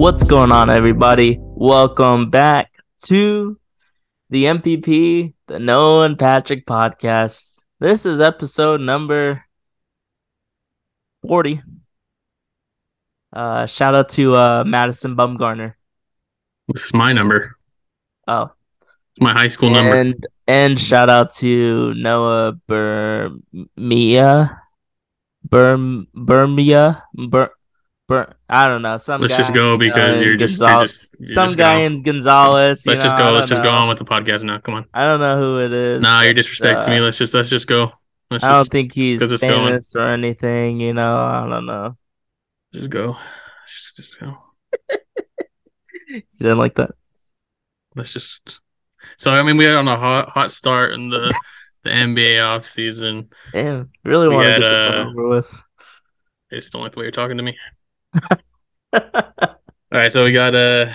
What's going on, everybody? Welcome back to the NPP, the Noah and Patrick podcast. This is episode number 40. Uh, shout out to uh, Madison Bumgarner. This is my number. Oh, It's my high school number. and and shout out to Noah Burmia, Burm Burmia, Bur, Bur. I don't know. Some Let's just go because in you're just, you're just you're some just guy in Gonzales. you Let's just know, go. Let's just go on with the podcast now. Come on. I don't know who it is. Nah, you're disrespecting uh, me. Let's just let's just go. Let's I don't just, think he's it's going. famous or anything. You know, I don't know. just go. Just, just go. You didn't like that. Let's just. So I mean, we are on a hot hot start in the the NBA off season. Damn, really want to had, get this uh, over with. I just don't like the way you're talking to me. All right, so we got uh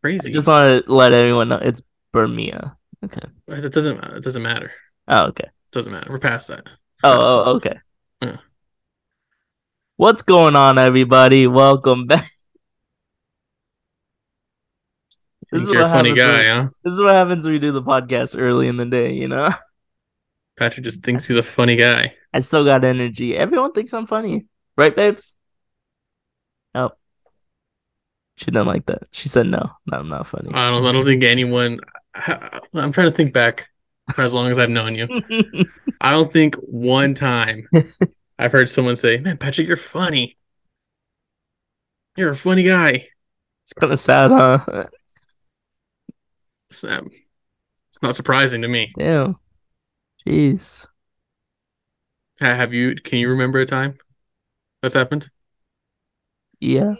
crazy. Just want to let everyone know it's Burmia. Okay. It doesn't matter. It doesn't matter. Oh, okay. It doesn't matter. We're past that. Oh, oh, okay. Yeah. What's going on, everybody? Welcome back. This is a what funny happens guy, when- huh? This is what happens when we do the podcast early in the day. You know, Patrick just thinks he's a funny guy. I still got energy. Everyone thinks I'm funny, right, babes? Oh, she didn't like that. She said no. No, I'm not funny. I don't. I don't think anyone. I'm trying to think back for as long as I've known you. I don't think one time I've heard someone say, "Man, Patrick, you're funny. You're a funny guy." it's kind of sad, huh? It's not, it's not surprising to me. Yeah. Jeez. Have you? Can you remember a time that's happened? Yeah.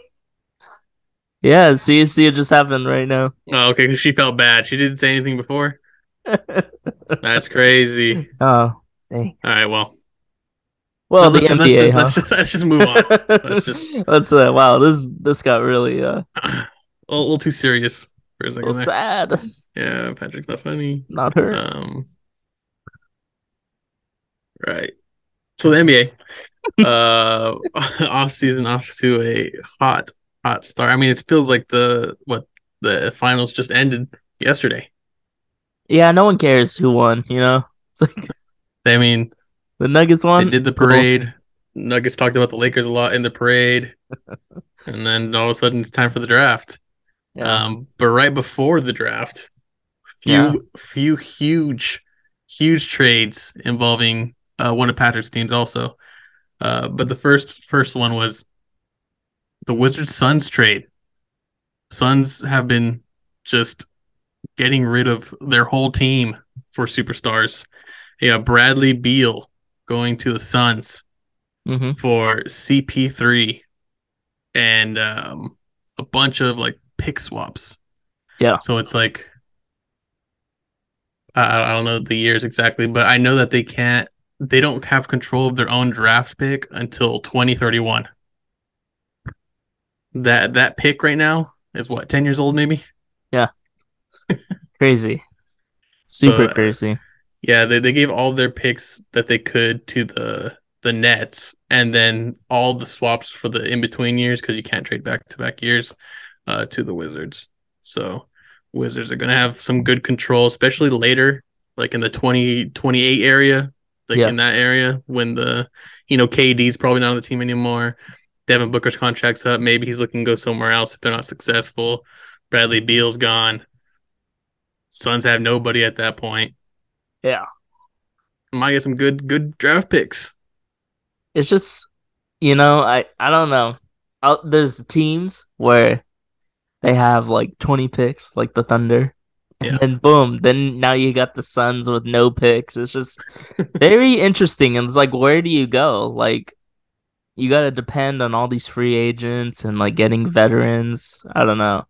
Yeah. See, see, it just happened right now. Oh, okay. Because she felt bad. She didn't say anything before. That's crazy. oh, dang. All right. Well, Well, let's the let's NBA, just- huh? let's just- let's just move on. Let's just- Let's uh, wow, this this got really uh a little too serious for a a second little there. sad. Yeah, Patrick's not funny. Not her. Um, right. So the NBA, uh, off season off to a hot, hot start. I mean, it feels like the what the finals just ended yesterday. yeah, no one cares who won. You know, it's like I mean, the Nuggets won. they did the Cool. parade. Nuggets talked about the Lakers a lot in the parade, and then all of a sudden it's time for the draft. Yeah. Um, but right before the draft, few Yeah. few huge, huge trades involving uh, one of Patrick's teams also. Uh, but the first first one was the Wizards Suns trade. Suns have been just getting rid of their whole team for superstars. Yeah, Bradley Beal going to the Suns hmm for CP3 and um, a bunch of like pick swaps. Yeah. So it's like I, I don't know the years exactly, but I know that they can't they don't have control of their own draft pick until 2031. That that pick right now is what 10 years old maybe? Yeah. crazy. Super But- crazy. Yeah, they, they gave all their picks that they could to the the Nets, and then all the swaps for the in between years because you can't trade back to back years uh, to the Wizards. So Wizards are gonna have some good control, especially later, like in the twenty twenty eight area, like Yeah. in that area when the you know KD's probably not on the team anymore. Devin Booker's contract's up. Maybe he's looking to go somewhere else if they're not successful. Bradley Beal's gone. Suns have nobody at that point Yeah. might get some good good draft picks. It's just, you know, I I don't know. i there's teams where they have like 20 picks, like the Thunder, and Yeah. then boom, then now you got the Suns with no picks. It's just very interesting, and it's like, where do you go? Like, you got to depend on all these free agents and like getting veterans. I don't know.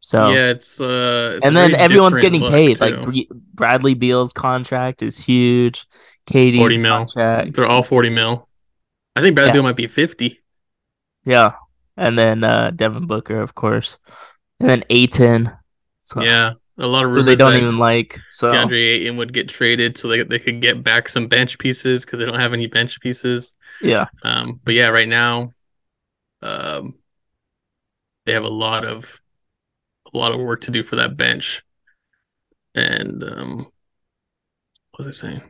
So yeah, it's uh, it's and then everyone's getting paid. too. Like Bradley Beal's contract is huge. KD's 40 mil. contract, they're all forty mil. I think Bradley Yeah. Beal might be fifty. yeah, and then uh Devin Booker, of course, and then Ayton. So Yeah, a lot of rumors they don't even like. So DeAndre Ayton would get traded so they they could get back some bench pieces because they don't have any bench pieces. yeah, Um, but yeah, right now, um, they have a lot of a lot of work to do for that bench. And um, what was I saying?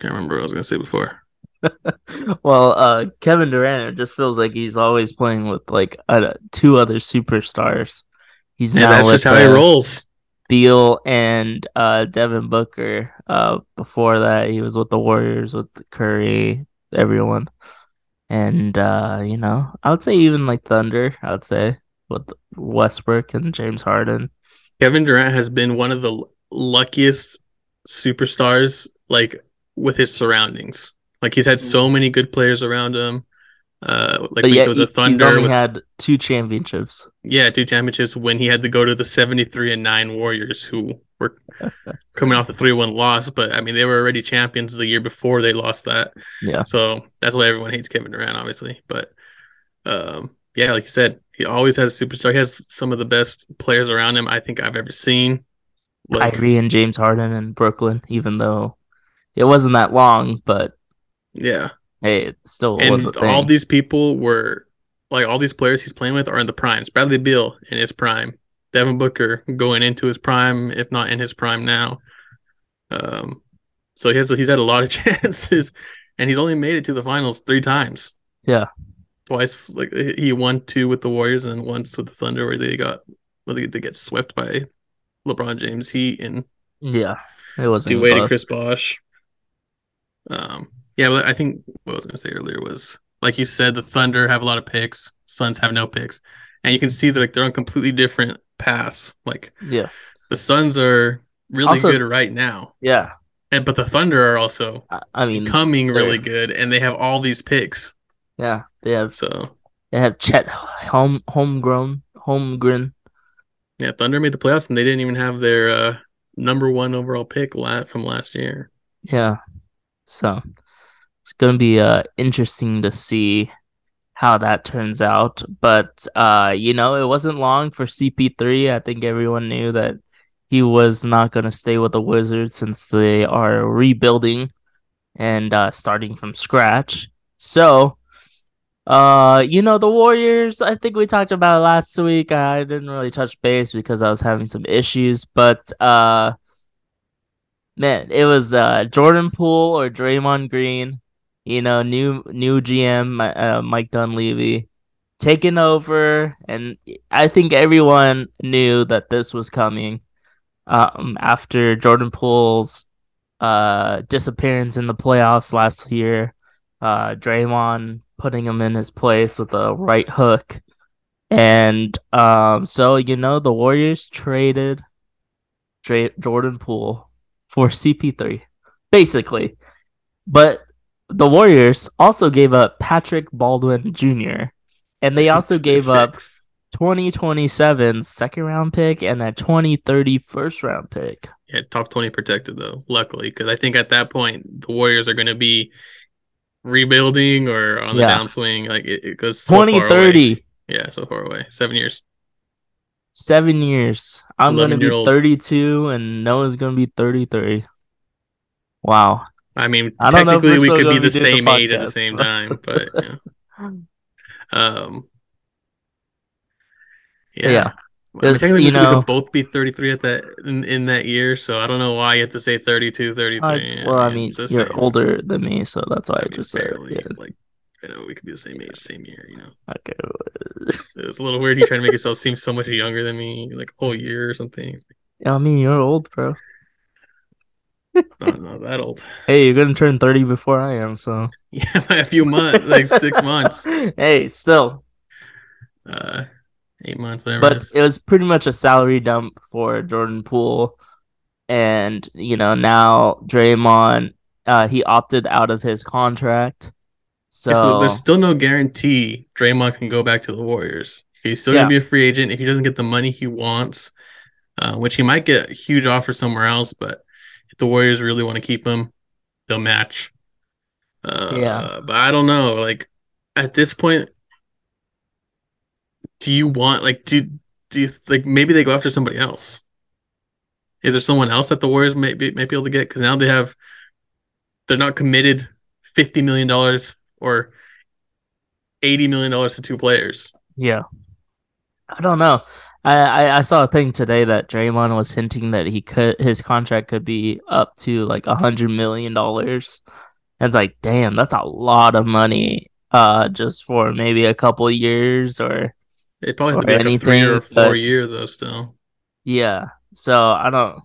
Can't remember what I was gonna say before. well, uh, Kevin Durant it just feels like he's always playing with like uh, two other superstars. He's Yeah, now that's with just how he uh, rolls. Beal and uh, Devin Booker. Uh, before that, he was with the Warriors with Curry, everyone, and uh, you know, I would say even like Thunder. I would say with Westbrook and James Harden. Kevin Durant has been one of the luckiest superstars, like with his surroundings. Like he's had so many good players around him. Uh, like But we yet, said with he- the he's Thunder, only with, had two championships. yeah, two championships when he had to go to the seventy-three and nine Warriors, who were coming off the three-one loss. But I mean, they were already champions the year before they lost that. Yeah, So that's why everyone hates Kevin Durant, obviously. But um, yeah, like you said, he always has a superstar. He has some of the best players around him I think I've ever seen. Like, Kyrie and James Harden in Brooklyn, even though it wasn't that long, but yeah, hey, it still was a and all these people were like all these players he's playing with are in the primes. Bradley Beal in his prime, Devin Booker going into his prime, if not in his prime now. Um, so he has he's had a lot of chances, and he's only made it to the finals three times. Yeah. twice. Like he won two with the Warriors and once with the Thunder, where they got well, they, they get swept by LeBron James, Heat, and yeah, it wasn't D even and. Chris Bosh. Um, yeah, but I think what I was gonna say earlier was like you said, the Thunder have a lot of picks, Suns have no picks, and you can see that like they're on completely different paths. Like Yeah, the Suns are really Also- good right now, yeah. and but the Thunder are also I, mean, becoming really good, and they have all these picks. yeah, they have So they have Chet home homegrown Holmgren. yeah, Thunder made the playoffs, and they didn't even have their uh, number one overall pick from last year. Yeah, so it's gonna be uh interesting to see how that turns out. But uh, you know, it wasn't long for CP3. I think everyone knew that he was not gonna stay with the Wizards since they are rebuilding and uh starting from scratch. So uh, you know, the Warriors, I think we talked about last week. I didn't really touch base because I was having some issues, but uh man, it was uh Jordan Poole or Draymond Green, you know, new new GM uh, Mike Dunleavy taking over, and I think everyone knew that this was coming. Um, after Jordan Poole's uh disappearance in the playoffs last year, uh Draymond putting him in his place with a right hook. And um so you know the Warriors traded Jordan Poole for CP3 basically. But the Warriors also gave up Patrick Baldwin Jr. and they also gave up Picks. 2027 second round pick and a 2030 first round pick. Yeah, top 20 protected though, luckily, because I think at that point the Warriors are going to be rebuilding or on the Yeah. downswing. Like it, it goes so far away. 2030 Yeah, so far away. Seven years. seven years. I'm gonna be 11-year-old. 32 and Noah's gonna be 33. Wow. I mean, I know technically we could be the same age at the same time, but yeah. Um, yeah. Yeah. I mean, technically you we could- we could both be 33 at that in, in that year, so I don't know why you have to say 32, 33. I- well, I mean, you're same. older than me, so that's why I, I mean, just said yeah. like I know we could be the same age, same year, you know. Okay. It's a little weird you trying to make yourself seem so much younger than me, like a whole year or something. I mean, you're old, bro. I'm not that old. Hey, you're gonna turn 30 before I am, so. Yeah, by a few months, like six months, hey, still. uh, eight months, whatever. But is. it was pretty much a salary dump for Jordan Poole. And, you know, now Draymond, uh, he opted out of his contract. If So, there's still no guarantee Draymond can go back to the Warriors. He's still Yeah. gonna be a free agent if he doesn't get the money he wants, uh, which he might get a huge offer somewhere else. But if the Warriors really want to keep him, they'll match. Uh, Yeah. but I don't know. Like at this point, do you want like do do you like maybe they go after somebody else? Is there someone else that the Warriors may be, may be able to get? Because now they have, they're not committed fifty million dollars or eighty million dollars to two players. yeah. I don't know. I, I, I saw a thing today that Draymond was hinting that he could his contract could be up to like a hundred million dollars. And it's like, damn, that's a lot of money. Uh, just for maybe a couple years or It probably have or to be like a three or four But year though. Still, yeah, so I don't.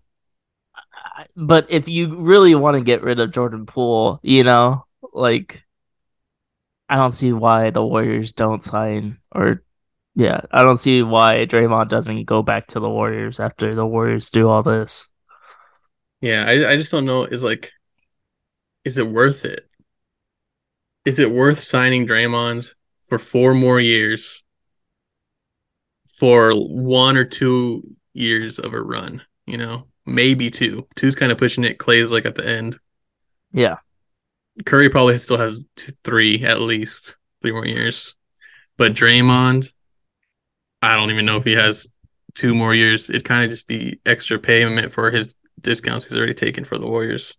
I- But if you really want to get rid of Jordan Poole, you know, like I don't see why the Warriors don't sign or yeah, I don't see why Draymond doesn't go back to the Warriors after the Warriors do all this. yeah. I I just don't know. Is like, is it worth it? Is it worth signing Draymond for four more years for one or two years of a run? You know, maybe two. Two's kind of pushing it. Clay's like at the end. Yeah. Curry probably still has two, three at least three more years, but Draymond, I don't even know if he has two more years. It'd kind of just be extra payment for his discounts he's already taken for the Warriors.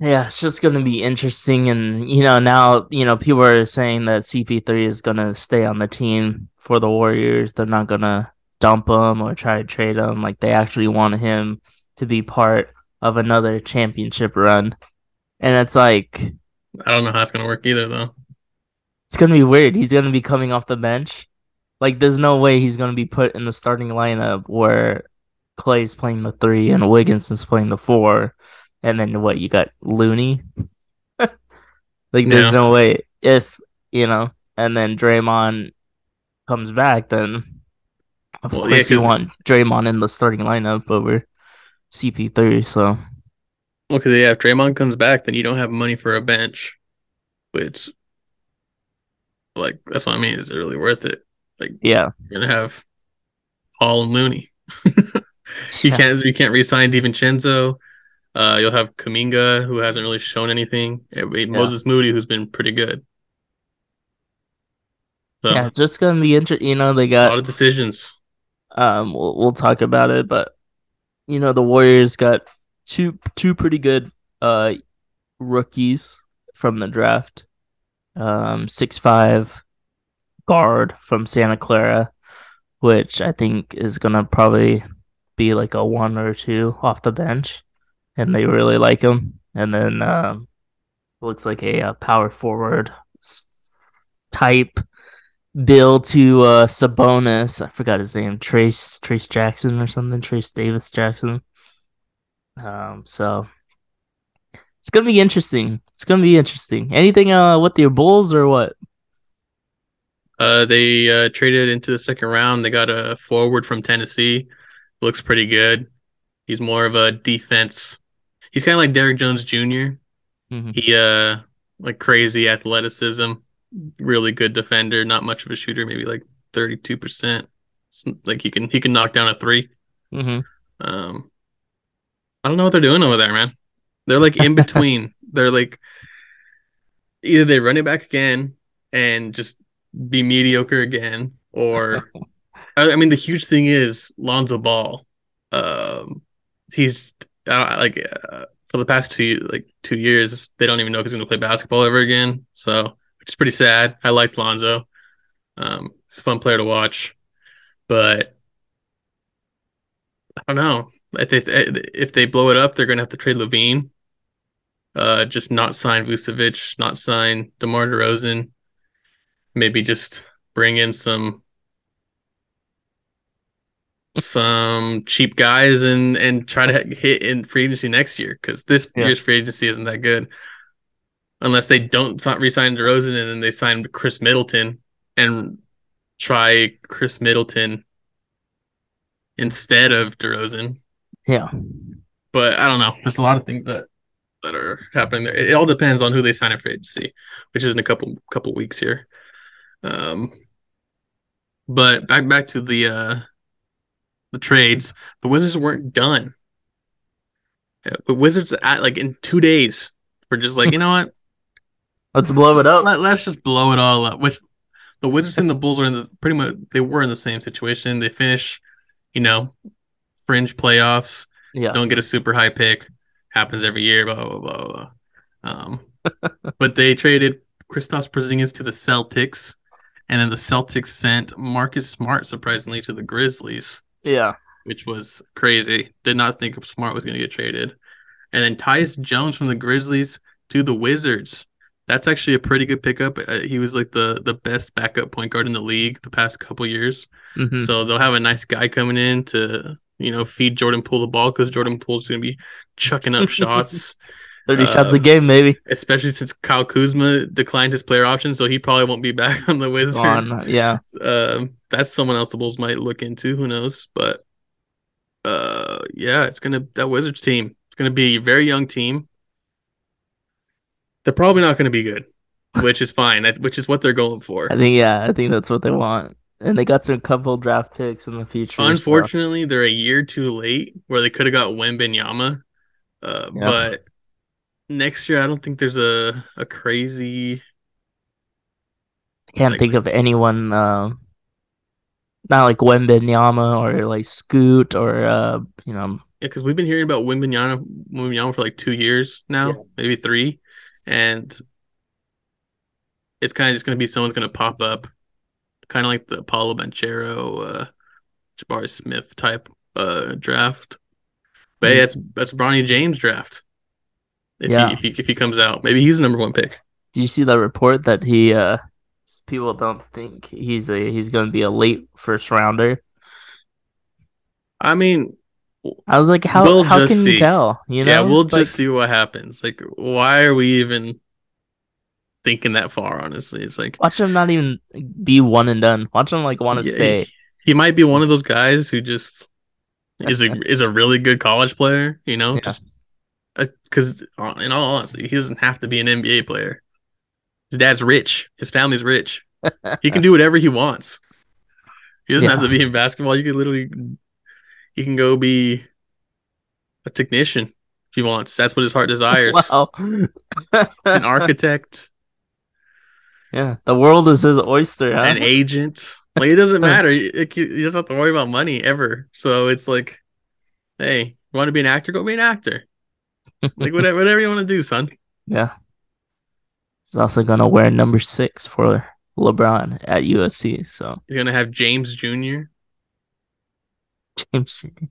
Yeah, it's just going to be interesting. And, you know, now, you know, people are saying that CP3 is going to stay on the team for the Warriors. They're not going to dump him or try to trade him. Like, they actually want him to be part of another championship run. And it's like, I don't know how it's gonna work either though. It's going to be weird. He's going to be coming off the bench. Like, there's no way he's going to be put in the starting lineup where Clay's playing the three and Wiggins is playing the four. And then what? You got Looney? Like, there's Yeah. no way if you know, and then Draymond comes back, then of Well, yeah, course you 'cause- want Draymond in the starting lineup over CP3. So Well, because yeah, if Draymond comes back, then you don't have money for a bench, which, like, that's what I mean. Is it really worth it? Like, yeah, you're gonna have Paul and Looney. You Yeah. can't you can't re-sign DiVincenzo. Uh, you'll have Kuminga, who hasn't really shown anything. and wait, Moses Moody, who's been pretty good. So yeah, it's just gonna be interesting. You know, they got a lot of decisions. um, we'll, we'll talk about it, but you know, the Warriors got two two pretty good uh rookies from the draft. Um, six five guard from Santa Clara, which I think is gonna probably be like a one or two off the bench, and they really like him. And then um, looks like a, uh power forward type bill to uh Sabonis. I forgot his name, Trace Trace Jackson or something, Trace Davis Jackson. Um, so it's gonna be interesting. It's gonna be interesting. Anything uh with your Bulls or what? Uh, they uh, traded into the second round. They got a forward from Tennessee. Looks pretty good. He's more of a defense. He's kind of like Derrick Jones Jr. Mhm. He uh like crazy athleticism, really good defender, not much of a shooter, maybe like 32%. Like he can he can knock down a three. Mm-hmm. Um I don't know what they're doing over there, man. They're like in between. They're like either they run it back again and just be mediocre again, or I, I mean the huge thing is Lonzo Ball. Um he's uh, like uh, for the past two like two years they don't even know if he's going to play basketball ever again. So which is pretty sad. I liked Lonzo. Um, he's a fun player to watch, but I don't know if they if they blow it up, they're going to have to trade LaVine. Uh, just not sign Vucevic, not sign DeMar DeRozan. Maybe just bring in some some cheap guys and and try to hit in free agency next year because this Yeah. year's free agency isn't that good unless they don't si- re-sign DeRozan and then they sign Khris Middleton and try Khris Middleton instead of DeRozan. Yeah. But I don't know. There's a lot of things that that are happening there. It, all depends on who they sign up for agency, which is in a couple couple weeks here. Um, but back back to the uh the trades. The Wizards weren't done. The Wizards at like in two days were just like, you know what? Let's blow it up. Let, let's just blow it all up. Which the Wizards and the Bulls are in the pretty much they were in the same situation. They finish, you know, fringe playoffs. Yeah. Don't get a super high pick. Happens every year. Blah blah blah. blah. Um, but they traded Kristaps Porzingis to the Celtics, And then the Celtics sent Marcus Smart surprisingly to the Grizzlies, Yeah. which was crazy. Did not think Smart was going to get traded. And then Tyus Jones from the Grizzlies to the Wizards. That's actually a pretty good pickup. Uh, he was like the the best backup point guard in the league the past couple years. Mhm. So they'll have a nice guy coming in to you know feed Jordan Poole the ball because Jordan Poole's going to be chucking up shots. 30 shots Uh, a game, maybe. especially since Kyle Kuzma declined his player option, so he probably won't be back on the Wizards. On, yeah. Um, that's someone else the Bulls might look into. Who knows? But uh, yeah, it's gonna that Wizards team. It's gonna be a very young team. They're probably not gonna be good, which is fine. Which is what they're going for. I think, yeah, I think that's what they want. And they got some couple draft picks in the future. so- Unfortunately, they're a year too late where they could have got Wembanyama. Uh, Yeah. but next year I don't think there's a a crazy I can't like- think of anyone, uh, not like Wembanyama or like Scoot or, uh, you know, Yeah, because we've been hearing about Wembanyama, Wembanyama for like two years now, Yeah. maybe three, and it's kind of just going to be someone's going to pop up, kind of like the Paolo Banchero, uh, Jabari Smith type uh draft. But hey, Mm. that's that's Bronny James draft. If Yeah. he, if he if he comes out, maybe he's the number one pick. Did you see that report that he uh people don't think he's a he's going to be a late first rounder? I mean, I was like, how We'll how can you tell? You know, yeah, we'll Like, just see what happens. Like, why are we even thinking that far? Honestly, it's like watch him not even be one and done. Watch him like want to Yeah, stay. He, he might be one of those guys who just is a is a really good college player, you know, Yeah. just uh, because uh, in all honesty, he doesn't have to be an NBA player. His dad's rich. His family's rich. He can do whatever he wants. He doesn't have to be in basketball. You can literally, he can go be a technician if he wants. That's what his heart desires. Wow. An architect, yeah, the world is his oyster. Huh? an agent. Like it doesn't matter. He, he doesn't have to worry about money ever. So it's like, hey, you want to be an actor? Go be an actor. Like whatever, whatever you want to do, son. Yeah. He's also gonna wear number six for LeBron at USC. So You're gonna have James Jr. James, Jr.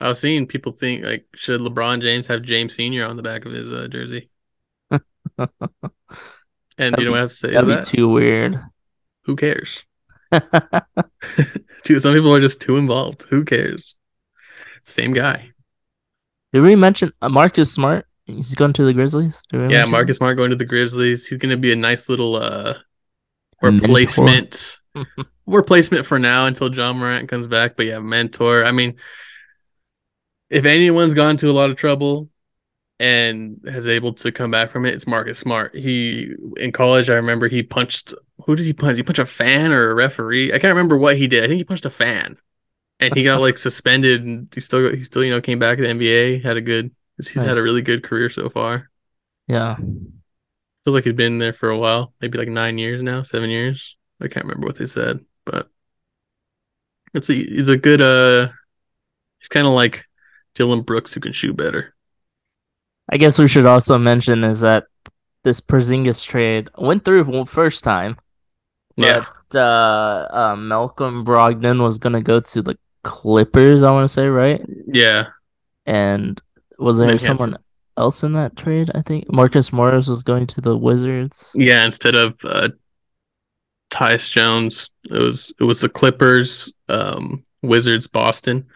I was seeing people think like, should LeBron James have James Senior on the back of his uh, jersey? And you know what I have to say to that'd be that? too weird. Who cares? Dude, some people are just too involved. Who cares? Same guy. Did we mention uh, Marcus Smart? He's going to the Grizzlies. Yeah, Marcus Smart going to the Grizzlies. He's gonna be a nice little uh replacement. replacement for now until Ja Morant comes back. But yeah, mentor. I mean, if anyone's gone to a lot of trouble and has able to come back from it, it's Marcus Smart. He in college, I remember he punched who did he punch? He punched a fan or a referee. I can't remember what he did. I think he punched a fan. And he got like suspended and he still got, he still, you know, came back to the NBA, had a good he's had a really good career so far. Yeah. Feels like he's been there for a while, maybe like nine years now, seven years. I can't remember what they said, but it's a he's a good uh he's kind of like Dillon Brooks who can shoot better. I guess we should also mention is that this Porzingis trade went through first time, Yeah, but uh, uh, Malcolm Brogdon was gonna go to the Clippers. I want to say right, yeah, and was there someone some- else in that trade? I think Marcus Morris was going to the Wizards. yeah. Instead of uh Tyus Jones, it was it was the Clippers, um, Wizards, Boston.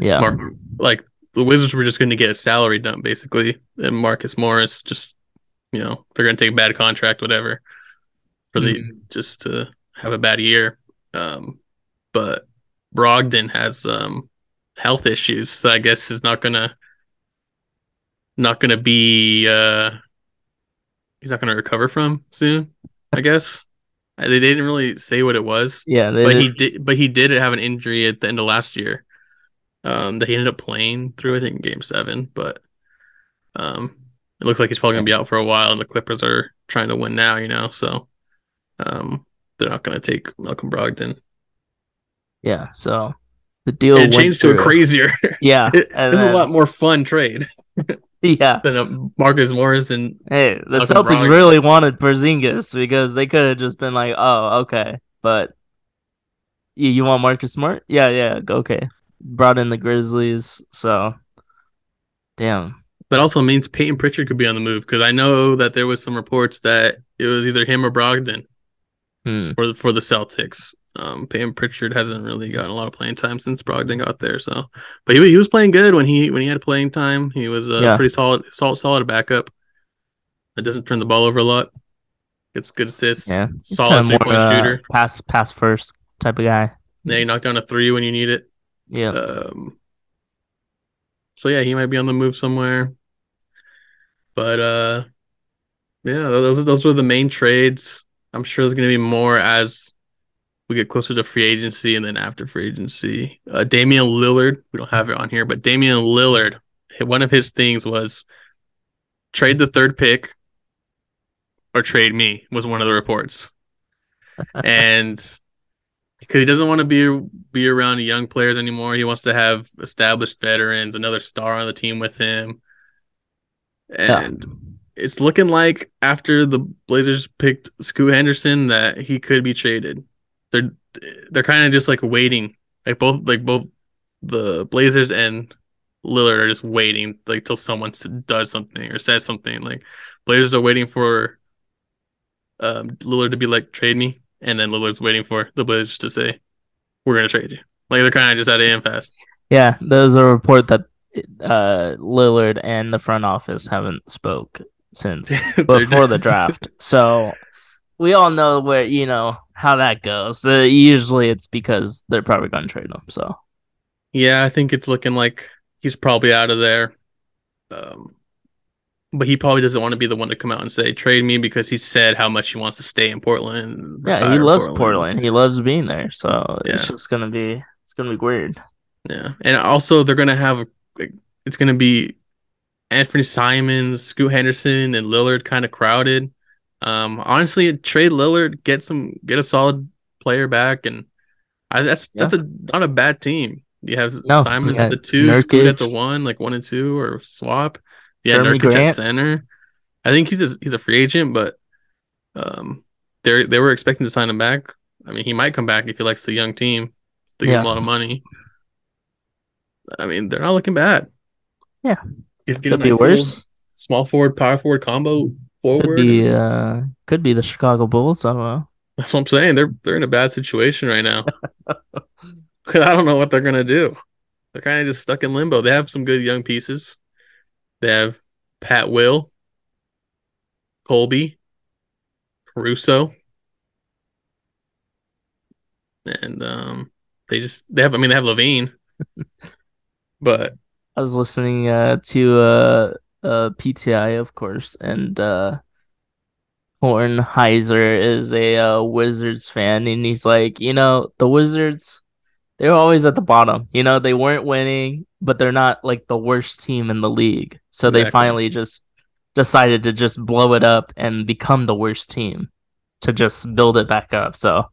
Yeah, Mark, like the Wizards were just going to get a salary dump basically, and Marcus Morris just you know they're going to take a bad contract, whatever, for the Mhm. just to have a bad year. Um, but Brogdon has um health issues, so I guess is not gonna not gonna be uh he's not gonna recover from soon. I guess they didn't really say what it was yeah. They, but he did but he did have an injury at the end of last year um that he ended up playing through i think game seven but um it looks like he's probably gonna be out for a while and the clippers are trying to win now you know so um they're not gonna take malcolm brogdon yeah. So the deal it changed to a crazier. Yeah, it, this is a lot more fun trade Yeah. Than uh, Marcus Morris and Hey, the Malcolm Celtics Brogdon. really wanted Porzingis because they could have just been like, "Oh, okay," but you, you want Marcus Smart? Yeah, yeah, okay. Brought in the Grizzlies, so damn. that also means Peyton Pritchard could be on the move because I know that there was some reports that it was either him or Brogdon Hmm. for the, for the Celtics. Um, Peyton Pritchard hasn't really gotten a lot of playing time since Brogdon got there. So, but he he was playing good when he when he had playing time. He was uh, Yeah. pretty solid, solid, solid backup. That doesn't turn the ball over a lot. Gets good assists. Yeah, solid three point uh, shooter. pass pass first type of guy. Yeah, he knocked down a three when you need it. Yeah, Um, so yeah, he might be on the move somewhere. But uh, yeah, those those were the main trades. I'm sure there's gonna be more as we get closer to free agency and then after free agency. Uh, Damian Lillard, we don't have it on here, but Damian Lillard, one of his things was trade the third pick or trade me was one of the reports, and because he doesn't want to be be around young players anymore. He wants to have established veterans, another star on the team with him. And it's looking like after the Blazers picked Scoot Henderson that he could be traded. They're they're kind of just like waiting, like both like both the Blazers and Lillard are just waiting like till someone does something or says something. Like Blazers are waiting for um, Lillard to be like trade me, and then Lillard's waiting for the Blazers to say we're gonna trade you. Like they're kind of just at an impasse. yeah. There's a report that uh Lillard and the front office haven't spoke since before the draft. So we all know where you know how that goes. Uh, usually it's because they're probably going to trade him. So Yeah, I think it's looking like he's probably out of there. Um, but he probably doesn't want to be the one to come out and say trade me because he said how much he wants to stay in Portland. yeah, he loves Portland. He loves being there. So Yeah. it's just gonna be it's gonna be weird. Yeah, and also they're gonna have it's gonna be Anthony Simons, Scoot Henderson, and Lillard kind of crowded. Um, honestly, trade Lillard, get some, get a solid player back, and I, that's that's a not a bad team. You have No, Simons at the two, Scoot at the one, like one and two, or swap. Yeah, Jeremy Nurkic Grant. at center. I think he's a, he's a free agent, but um, they they were expecting to sign him back. I mean, he might come back if he likes the young team. They give him a lot of money. I mean, they're not looking bad. Yeah. Could a be worse. small forward, power forward combo Could forward. be uh could be the Chicago Bulls. I don't know. That's what I'm saying. They're they're in a bad situation right now. I don't know what they're gonna do. They're kind of just stuck in limbo. They have some good young pieces. They have Pat Will, Colby, Caruso, and um, they just they have. I mean, they have LaVine, but I was listening uh to uh uh PTI of course and uh Kornheiser is a uh, Wizards fan and he's like, you know, the Wizards they're always at the bottom. You know, they weren't winning, but they're not like the worst team in the league. So they finally just decided to just blow it up and become the worst team to just build it back up. So,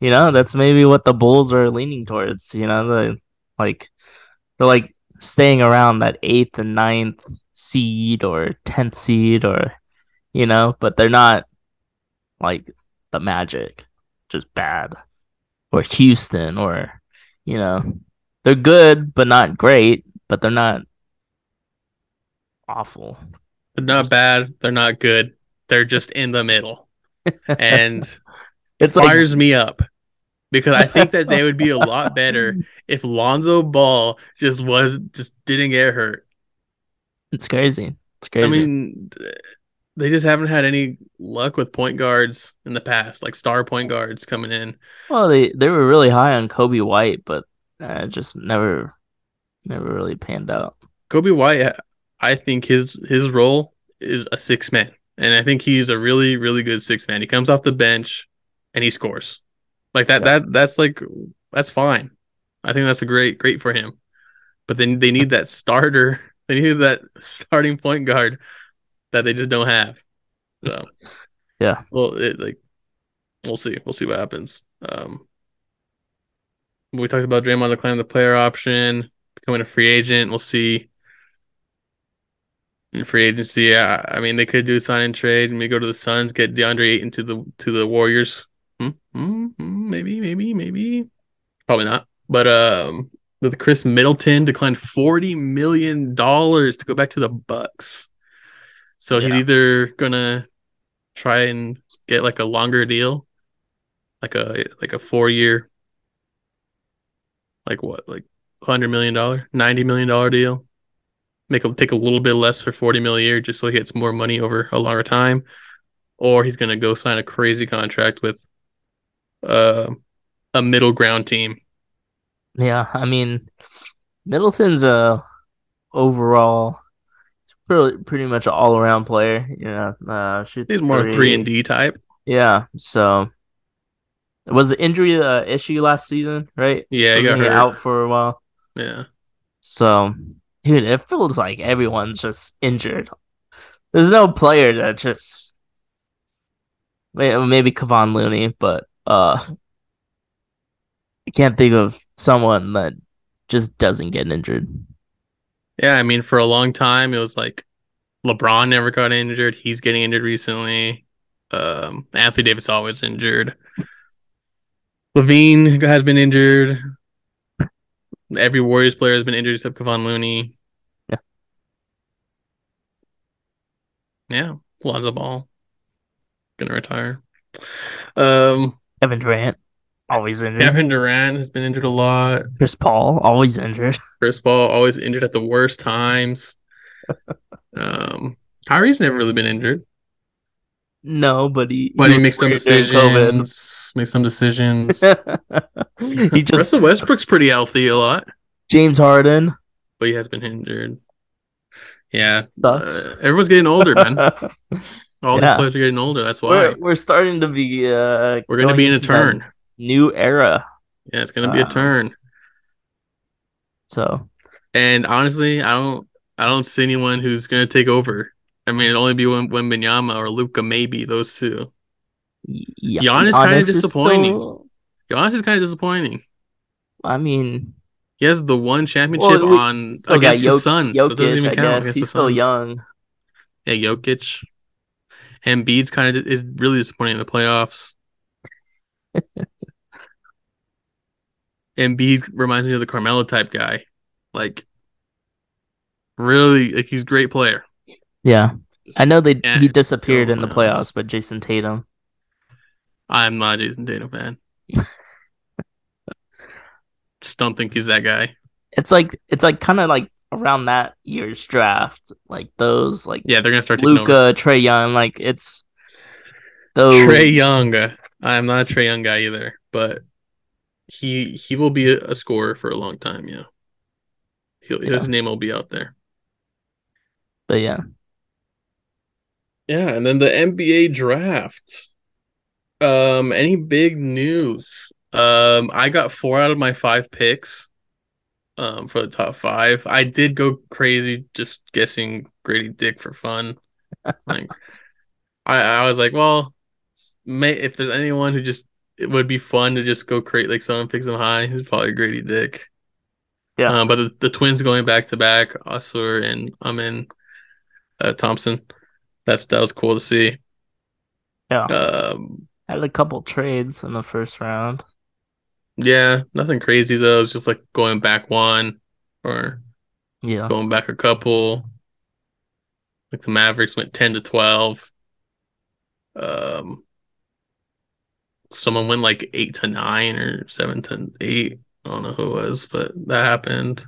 you know, that's maybe what the Bulls are leaning towards, you know, the like they're like staying around that eighth and ninth seed or tenth seed or you know, but they're not like the Magic, just bad, or Houston, or you know, they're good but not great, but they're not awful. they're not bad. They're not good. They're just in the middle, and like fires me up because I think that they would be a lot better if Lonzo Ball just was just didn't get hurt. it's crazy. It's crazy. I mean, they just haven't had any luck with point guards in the past, like star point guards coming in. well, they they were really high on Coby White, but uh, just never, never really panned out. Coby White, I think his his role is a six man, and I think he's a really really good six man. He comes off the bench and he scores like that. Yeah. That that's like that's fine. I think that's a great great for him. But then they need that starter. They need that starting point guard that they just don't have. So Yeah. well, it, like we'll see. We'll see what happens. Um, we talked about Draymond declining the player option, becoming a free agent. We'll see in free agency. Yeah, I mean they could do a sign and trade. And maybe go to the Suns, get DeAndre Ayton to the to the Warriors. Hmm, hmm, hmm, maybe, maybe, maybe. Probably not. But um, with Khris Middleton declined forty million dollars to go back to the Bucks. So he's either gonna try and get like a longer deal, like a like a four year, like what, like hundred million dollar, ninety million dollar deal. Make him take a little bit less for forty mil a year, just so he gets more money over a longer time, or he's gonna go sign a crazy contract with uh, a middle ground team. Yeah, I mean, Middleton's a overall pretty pretty much an all around player. Yeah, uh, shoots He's more three. three and D type. Yeah, so was the injury the issue last season, right? Yeah, he got hurt. out for a while. Yeah, So, dude, it feels like everyone's just injured. There's no player that just maybe Kevon Looney, but uh, I can't think of someone that just doesn't get injured. Yeah. I mean, for a long time, it was like LeBron never got injured. He's getting injured recently. Um, Anthony Davis always injured. LaVine has been injured. Every Warriors player has been injured except Kevon Looney. Yeah. Yeah, Lonzo Ball gonna retire. Um, Kevin Durant always injured. Kevin Durant has been injured a lot. Chris Paul always injured. Chris Paul always injured at the worst times. um, Kyrie's never really been injured, No, but he but he was makes some decisions. Makes some decisions. He just Russell Westbrook's pretty healthy a lot, James Harden but he has been injured. Yeah, uh, everyone's getting older, man. All these players are getting older. That's why we're we're starting to be uh we're gonna going be in a that turn. New era. Yeah, it's gonna be a Uh, turn. So And honestly, I don't, I don't see anyone who's gonna take over. I mean, it'd only be when Wembanyama or Luka, maybe those two. yeah, Giannis kinda is disappointing. still- Giannis is kind of disappointing. I mean, He has the one championship Well, we on against the Jok- Suns. so it doesn't Jokic. even I count guess against he's the still Suns. young. Yeah, Jokic. Embiid's kind of is really disappointing in the playoffs. Embiid reminds me of the Carmelo type guy. Like really like he's a great player. Yeah, I know they he disappeared in the playoffs. playoffs, but Jayson Tatum. I'm not a Jayson Tatum fan. Just don't think he's that guy. It's like it's like kind of like around that year's draft, like those like Yeah, they're gonna start. Luka, Trae Young, like it's those Trae Young. I'm not a Trae Young guy either, but he he will be a, scorer for a long time. Yeah, He'll, Yeah. his name will be out there. But yeah, Yeah, and then the NBA draft. Um, any big news? Um, I got four out of my five picks. Um, for the top five, I did go crazy just guessing Grady Dick for fun. Like, I I was like, well, may if there's anyone who just it would be fun to just go create like someone picks him high, it's probably Grady Dick. Yeah. Um, but the, the twins going back to back, Ausar and Amen uh, Thompson. That's that was cool to see. yeah. Um, Had a couple trades in the first round. yeah, nothing crazy though. It's just like going back one or Yeah, going back a couple. Like the Mavericks went ten to twelve. Um, someone went like eight to nine or seven to eight. I don't know who it was, but that happened.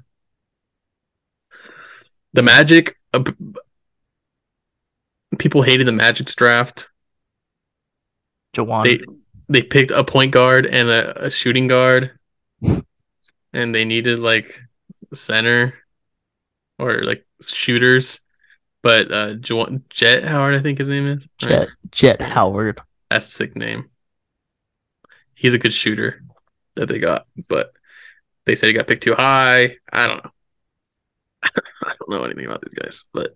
The Magic, uh, people hated the Magic's draft. Jawan. They they picked a point guard and a, a shooting guard, and they needed like center or like shooters. But uh, Ju- Jett Howard, I think his name is. Jett Jett Howard. That's a sick name. He's a good shooter that they got, but they said he got picked too high. I don't know. I don't know anything about these guys, but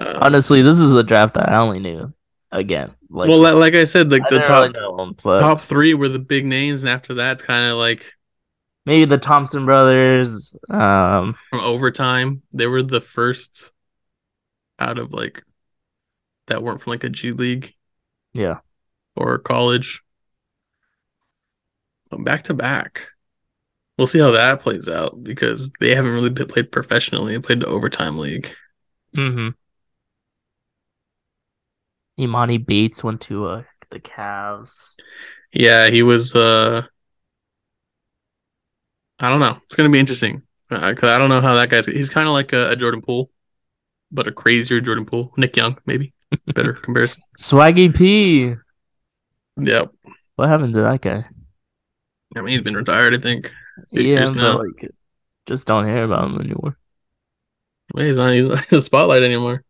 uh, Honestly, this is a draft that I only knew. Again, like well, like, I said, like I the top really know 'em, but top three were the big names, and after that, it's kind of like maybe the Thompson brothers. Um, from overtime. They were the first out of like that weren't from like a G League Yeah. or college. But back to back. We'll see how that plays out because they haven't really been played professionally. They played the overtime league. Mm-hmm. Emoni Bates went to uh, the Cavs. Yeah, he was. uh I don't know. It's gonna be interesting because I don't know how that guy's. He's kind of like a, a Jordan Poole, but a crazier Jordan Poole. Nick Young, maybe better comparison. Swaggy P. Yep. What happened to that guy? I mean, he's been retired. I think. Yeah, but now. like, just don't hear about him anymore. Well, he's not in the spotlight anymore.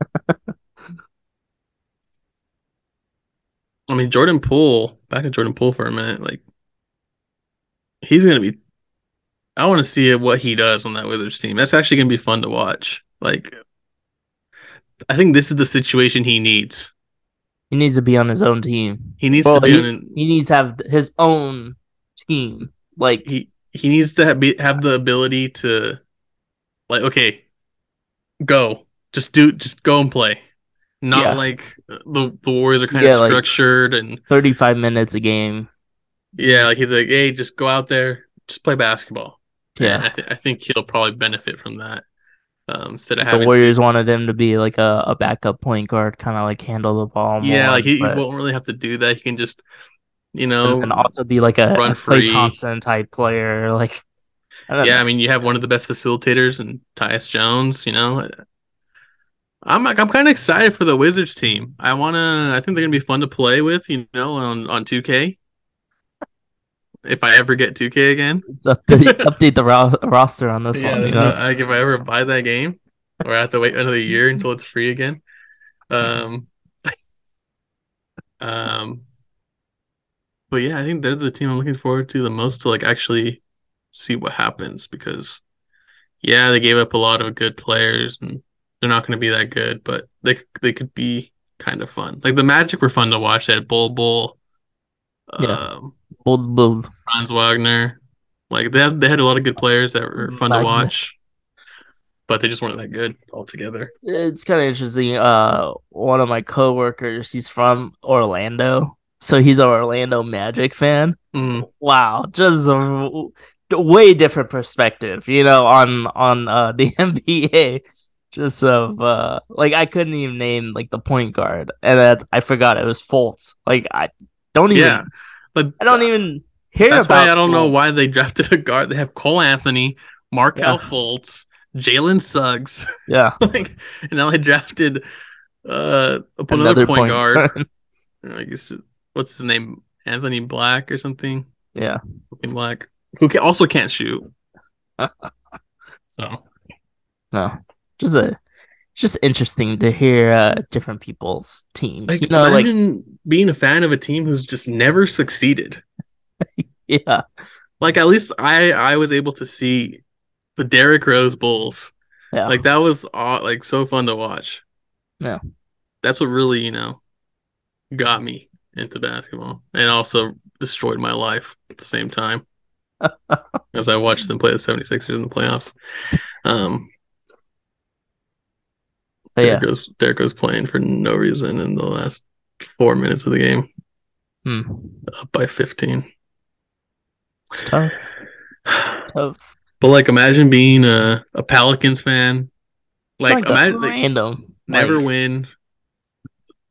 I mean, Jordan Poole. Back to Jordan Poole for a minute. Like, he's gonna be. I want to see what he does on that Wizards team. That's actually gonna be fun to watch. Like, I think this is the situation he needs. He needs to be on his own team. He needs Well, to be he, on. he needs to have his own team. Like, He he needs to have, be, have the ability to, like, okay, go, just do, just go and play. Not Yeah. like the the Warriors are kind Yeah, of like- structured and 35 minutes a game. Yeah, like he's like, hey, just go out there, just play basketball. Yeah. I, th- I think he'll probably benefit from that. Um, instead of The Warriors wanted him to be like a, a backup point guard, kind of like handle the ball more. yeah, like he, he won't really have to do that. He can just, you know, and also be like a, a Clay free. Thompson type player. Like, I don't yeah. I mean, you have one of the best facilitators in Tyus Jones. You know, I'm like, I'm kind of excited for the Wizards team. I wanna, I think they're gonna be fun to play with. You know, on on 2K. If I ever get 2K again, Let's update, update the ro- roster on this yeah, one. You know? what- like if I ever buy that game, or I have to wait another year until it's free again. Um, um, but yeah, I think they're the team I'm looking forward to the most to like actually see what happens because yeah, they gave up a lot of good players and they're not going to be that good, but they they could be kind of fun. Like the Magic were fun to watch. They had Bol Bol, Yeah. um, Bull bold. Franz Wagner. Like they had, they had a lot of good players that were fun to watch, but they just weren't that good altogether. It's kind of interesting. Uh, one of my coworkers, he's from Orlando, so he's an Orlando Magic fan. Mm. Wow, just a way different perspective, you know, on on uh the NBA. Just of uh, like I couldn't even name like the point guard, and that I forgot it was Fultz. Like I don't even, Yeah, but I don't even hear That's why I don't know why they drafted a guard. They have Cole Anthony, Markelle Yeah. Fultz, Jalen Suggs, Yeah, like, and now they drafted uh another, another point, guard. guard. I guess what's his name, Anthony Black or something, yeah, looking Black, who can, also can't shoot. so no, just a just interesting to hear uh different people's teams. like, you know, like being a fan of a team who's just never succeeded. yeah, Like at least I I was able to see the Derrick Rose Bulls. yeah, Like that was aw- like so fun to watch. Yeah. That's what really, you know, got me into basketball and also destroyed my life at the same time as I watched them play the 76ers in the playoffs. Um but yeah. Derrick, was, Derrick was playing for no reason in the last 4 minutes of the game Hmm. up by 15. It's tough, tough. But like imagine being a, a Pelicans fan like, like, imagine random. never like, win.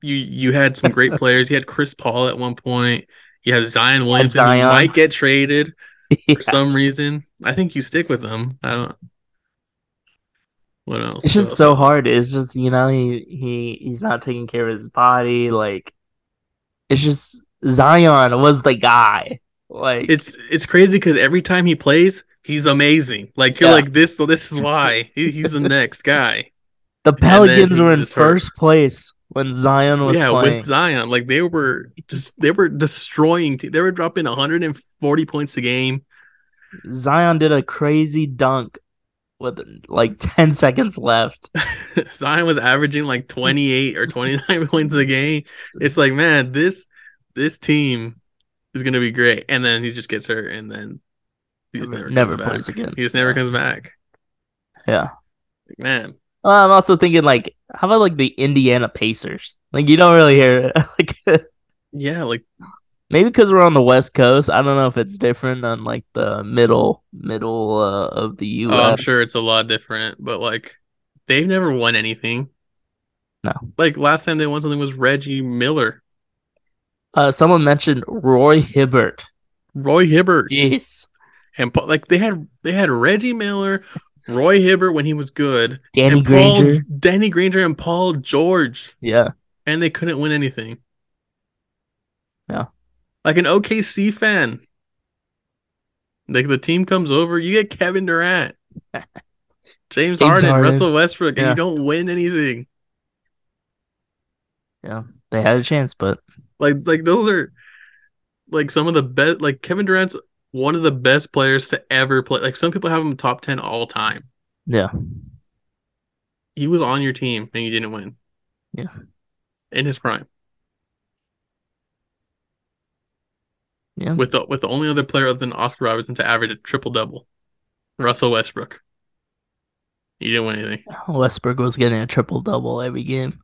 You you had some great players. You had Chris Paul at one point. You had Zion Williamson Zion. might get traded Yeah. for some reason. I think you stick with them. I don't. What else? It's just so hard. It's just you know he he he's not taking care of his body. Like it's just Zion was the guy. Like It's it's crazy because every time he plays, he's amazing. Like you're Yeah. like this. So this is why he, he's the next guy. the Pelicans were in just hurt. first place when Zion was yeah, playing. with Zion, like they were just they were destroying. Te- they were dropping 140 points a game. Zion did a crazy dunk with like ten seconds left. Zion was averaging like 28 or 29 points a game. It's like, man, this this team is gonna be great. And then he just gets hurt, and then he just never, Never plays back. again. He just never Yeah. comes back. Yeah, Like, man, Well, I'm also thinking like, how about like the Indiana Pacers? Like you don't really hear like Yeah, like maybe because we're on the West Coast. I don't know if it's different on like the middle middle uh, of the U.S. oh, I'm sure it's a lot different, but like they've never won anything. No. Like last time they won something was Reggie Miller. uh, someone mentioned Roy Hibbert. Roy Hibbert. Yes. And like they had they had Reggie Miller, Roy Hibbert when he was good, Danny and Paul, Granger. Danny Granger and Paul George, Yeah, and they couldn't win anything. Yeah. Like an OKC fan. Like the team comes over, you get Kevin Durant, James, James Harden, Harden. Russell Westbrook, and Yeah. you don't win anything. yeah, they had a chance, but Like like those are like some of the best like Kevin Durant's one of the best players to ever play. Like some people have him top 10 all time. yeah, He was on your team and you didn't win. Yeah. In his prime. yeah. With the with the only other player other than Oscar Robertson to average a triple double. Russell Westbrook. You didn't win anything. Westbrook was getting a triple double every game.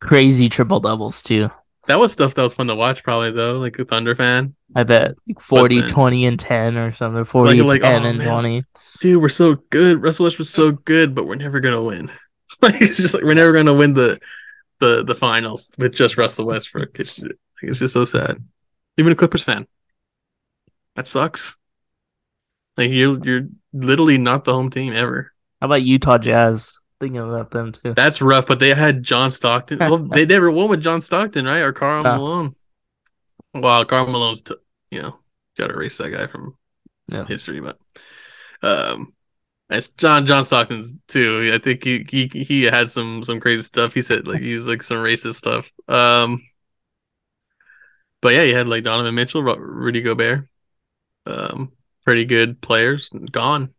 Crazy triple doubles too. That was stuff that was fun to watch probably though, like a Thunder fan. I bet like 40, then- 20, and 10 or something. 40, like, 10, oh, and man. 20. Dude, we're so good. Russell Westbrook's so good, but we're never gonna win. like it's just like we're never gonna win the the the finals with just Russell Westbrook. It's just, it's just so sad. Even a Clippers fan. That sucks. Like you you're literally not the home team ever. How about Utah Jazz? Thinking about them too. That's rough, but they had John Stockton. Well, they never won with John Stockton, right? Or Karl No. Malone. Well, Karl Malone's, t- you know, got to erase that guy from Yeah. history, but um, it's John John Stockton's too. I think he he he had some some crazy stuff. He said like he's like some racist stuff. Um, but yeah, you had like Donovan Mitchell, Rudy Gobert, um, pretty good players gone.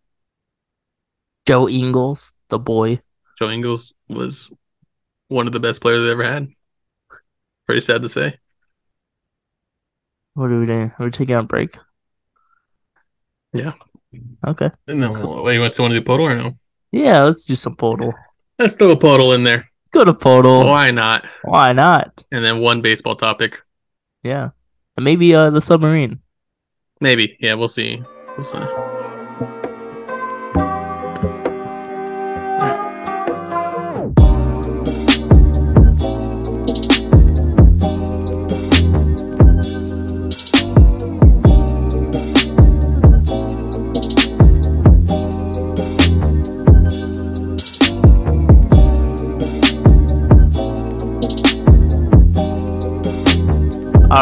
Joe Ingles, the boy. Joe Ingles was one of the best players they ever had. Pretty sad to say. What are we doing? Are we taking a break? Yeah. Okay. No, wait, you want to want to do Poeltl or no? Yeah, let's do some Poeltl. Let's throw a Poeltl in there. Go to Poeltl. Why not? Why not? And then one baseball topic. Yeah. And maybe uh the submarine. Maybe. Yeah, we'll see. We'll see.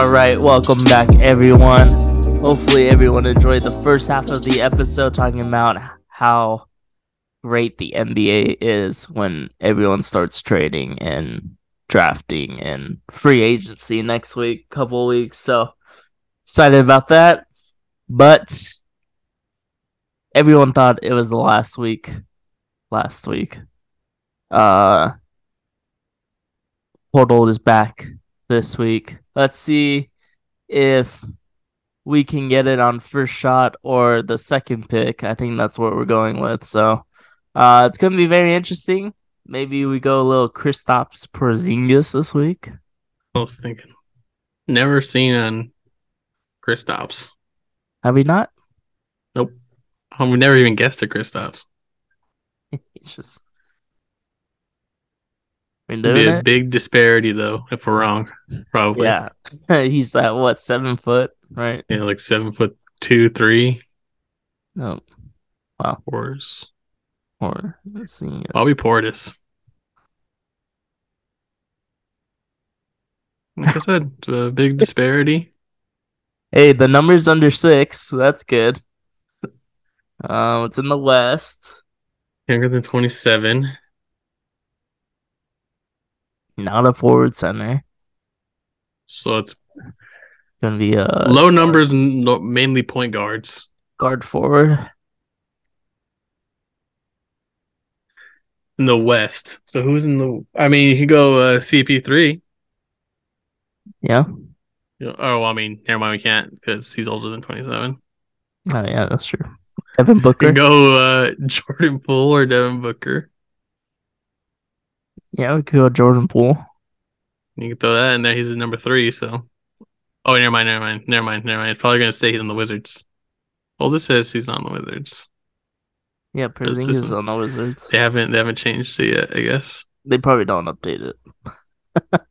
All right, welcome back, everyone. Hopefully, everyone enjoyed the first half of the episode talking about how great the NBA is when everyone starts trading and drafting and free agency next week, couple weeks. So excited about that. But everyone thought it was the last week. Last week. Uh Poeltl is back this week. Let's see if we can get it on first shot or the second pick. I think that's what we're going with. So uh, it's going to be very interesting. Maybe we go a little Kristaps Porzingis this week. I was thinking. Never seen on Kristaps. Have we not? Oh, we never even guessed a Kristaps. It's just been Be doing a it. big disparity though, if we're wrong. Probably. Yeah, he's that what seven foot, right? Yeah, like seven foot two, three, No, or or let's see. Bobby Portis. Like I said, a big disparity. Hey, the number's under six, so that's good. Um, it's in the West. Younger than 27. Not a forward center. So it's Gonna be a low numbers, no, mainly point guards. guard forward. In the West. So who's in the. I mean, you could go uh, CP3. Yeah. You know, oh, well, I mean, never mind, we can't because he's older than 27. Oh yeah, that's true. Devin Booker. go uh, Jordan Poole or Devin Booker. Yeah, we could go Jordan Poole. You can throw that in there. He's at number three. So, oh, never mind, never mind, never mind, never mind. It's probably gonna say he's on the Wizards. Well, this says he's on the Wizards. Yeah, This- Porzingis this is on the Wizards. They haven't they haven't changed it yet. I guess. They probably don't update it.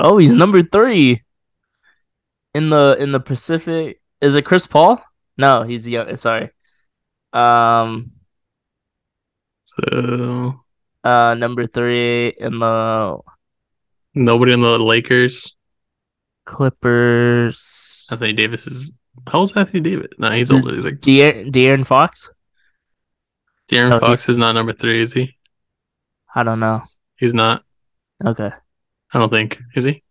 oh, he's number three in the in the Pacific. Is it Chris Paul? No, he's young. Sorry. Um, So uh, number three in the nobody in the Lakers. Clippers. Anthony Davis is how old is Anthony Davis? No, he's older. He's like De'Aaron, De'Aaron Fox. De'Aaron Oh, he- Fox is not number three, is he? I don't know. He's not. Okay. I don't think. Is he?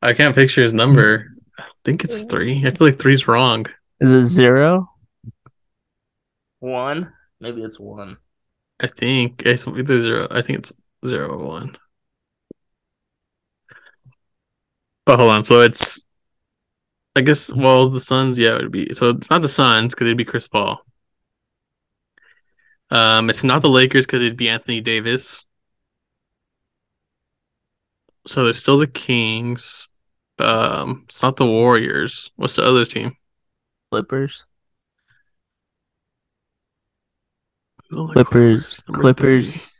I can't picture his number. I think it's three. I feel like three's wrong. Is it zero? One? Maybe it's one. I think it's either zero. I think it's zero or one. But hold on. So it's, I guess. Well, the Suns. Yeah, it would be. So it's not the Suns because it'd be Chris Paul. Um, it's not the Lakers because it'd be Anthony Davis. So there's still the Kings. Um, it's not the Warriors. What's the other team? Clippers. Who's Clippers. Clippers.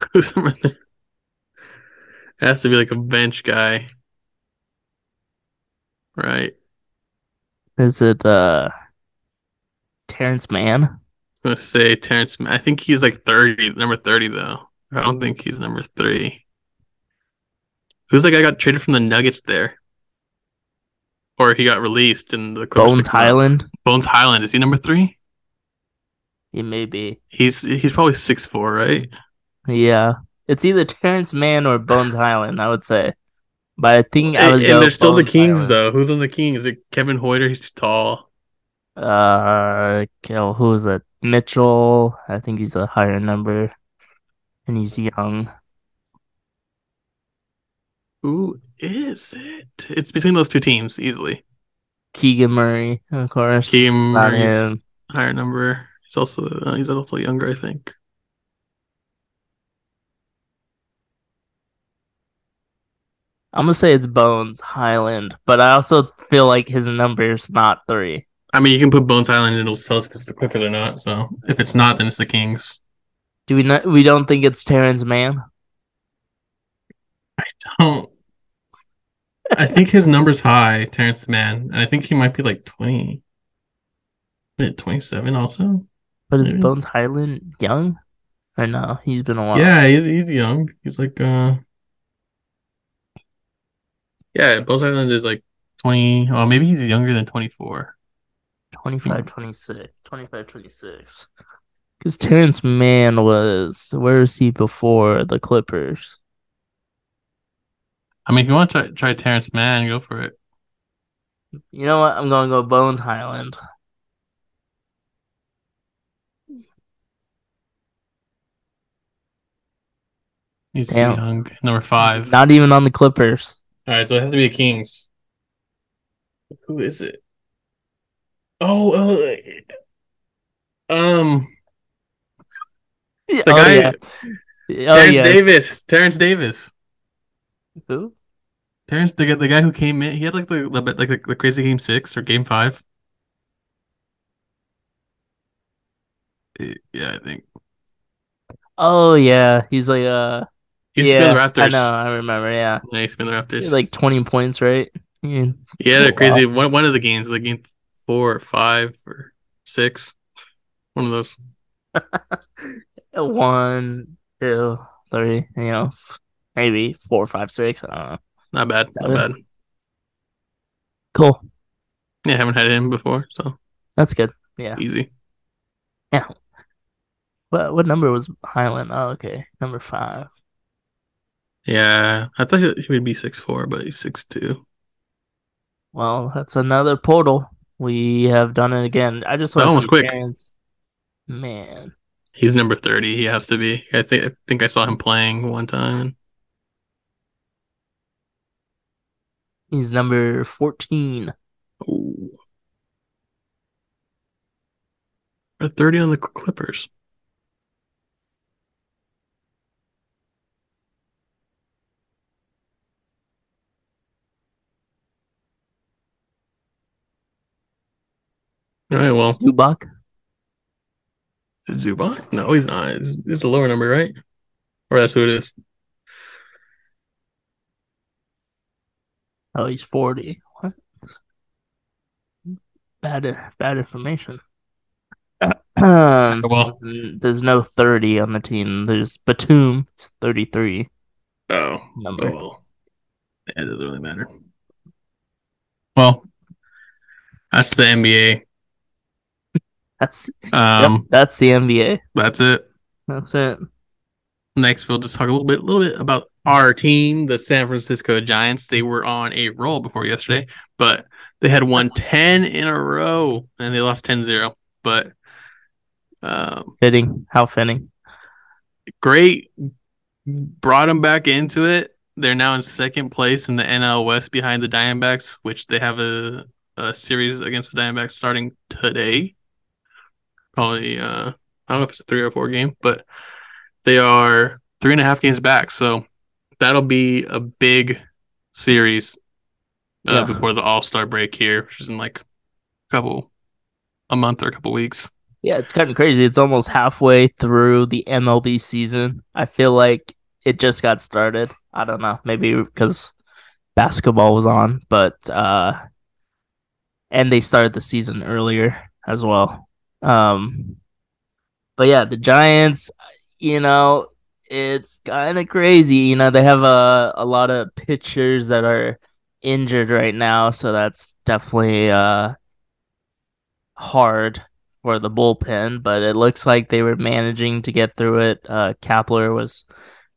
Who's number three? It has to be like a bench guy, right? Is it uh Terrence Mann? I was gonna say Terrence. Man. I think he's like thirty, number thirty though. I don't think he's number three. Who's guy I got traded from the Nuggets there? Or he got released in the Clippers Bones picked up. Hyland? Bones Hyland is he number three? He may be. He's he's probably six four, right? Yeah. It's either Terrence Mann or Bones Hyland, I would say. But I think I And, would and go there's still the Kings Hyland. though. Who's on the Kings? Is it Kevin Huerter? He's too tall. Uh, kill who is it? Mitchell. I think he's a higher number, and he's young. Who is it? It's between those two teams easily. Keegan Murray, of course. Keegan him. higher number. He's also uh, he's also younger, I think. I'm gonna say it's Bones Hyland, but I also feel like his number's not three. I mean, you can put Bones Hyland, and it'll tell us if it's the Clippers or not. So if it's not, then it's the Kings. Do we not? We don't think it's Terrence Mann. I don't. I think his number's high, Terrence Mann, and I think he might be like twenty. Twenty seven also. But is Maybe. Bones Hyland young? Or no? He's been a while. Yeah, he's he's young. He's like uh. Yeah, Bones Hyland is like twenty. Oh, maybe he's younger than twenty four. 25, 26. 25, 26. Because Terrence Mann was, where was he before the Clippers? I mean, if you want to try, try Terrence Mann, go for it. You know what? I'm going to go Bones Hyland. He's Damn. young. Number five. Not even on the Clippers. All right, so it has to be a Kings. Who is it? Oh, oh, um, The the guy, Oh, Terrence yes. Davis. Terrence Davis. Who? Terrence, the guy, the guy who came in, he had like the, the like the, the crazy game six or game five. Eh, Yeah, I think Oh, yeah. He's like, uh, he used to yeah, be on the I Raptors. know. I remember. Yeah. Yeah, he's been the Raptors. He's like 20 points, right? Yeah. yeah, they're wow. crazy. One one of the games, like game four or five or six, one of those. One, two, three, you know, f- maybe four, five, six. I don't know. Not bad, not bad. Cool. Yeah, I haven't had him before, so That's good. Yeah. easy. Yeah. What what number was Hyland? Oh, okay. Number five. Yeah, I thought he, would be six four, but he's six two. Well, that's another Poeltl. We have done it again. I just want one to see quick. Terrence. Man, He's number thirty. He has to be. I think I think I saw him playing one time. He's number 14. Oh. Or 30 on the Clippers. All right, well. Zubac? Is Zubac? No, he's not. It's, it's a lower number, right? Or that's who it is. Oh, he's forty. What? Bad, bad information. Um, well. there's- there's no thirty on the team. There's Batum, he's thirty-three Oh, number. oh well. Yeah, it doesn't really matter. Well, that's the NBA. That's Um, yep, that's the NBA. that's it. That's it. Next, we'll just talk a little bit, a little bit about our team, the San Francisco Giants. They were on a roll before yesterday, but they had won 10 in a row and they lost 10-0. But um, Fitting. How fitting. great, brought them back into it. They're now in second place in the NL West behind the Diamondbacks, which they have a, a series against the Diamondbacks starting today. Probably, uh, I don't know if it's a three or four game, but they are three and a half games back. So that'll be a big series uh, Yeah. before the All Star break here, which is in like a couple, a month or a couple weeks. Yeah, it's kind of crazy. It's almost halfway through the MLB season. I feel like it just got started. I don't know, maybe because basketball was on, but uh and they started the season earlier as well. Um but yeah, the Giants, you know, it's kind of crazy. You know, they have a a lot of pitchers that are injured right now, so that's definitely uh hard for the bullpen, but it looks like they were managing to get through it. Uh, Kapler was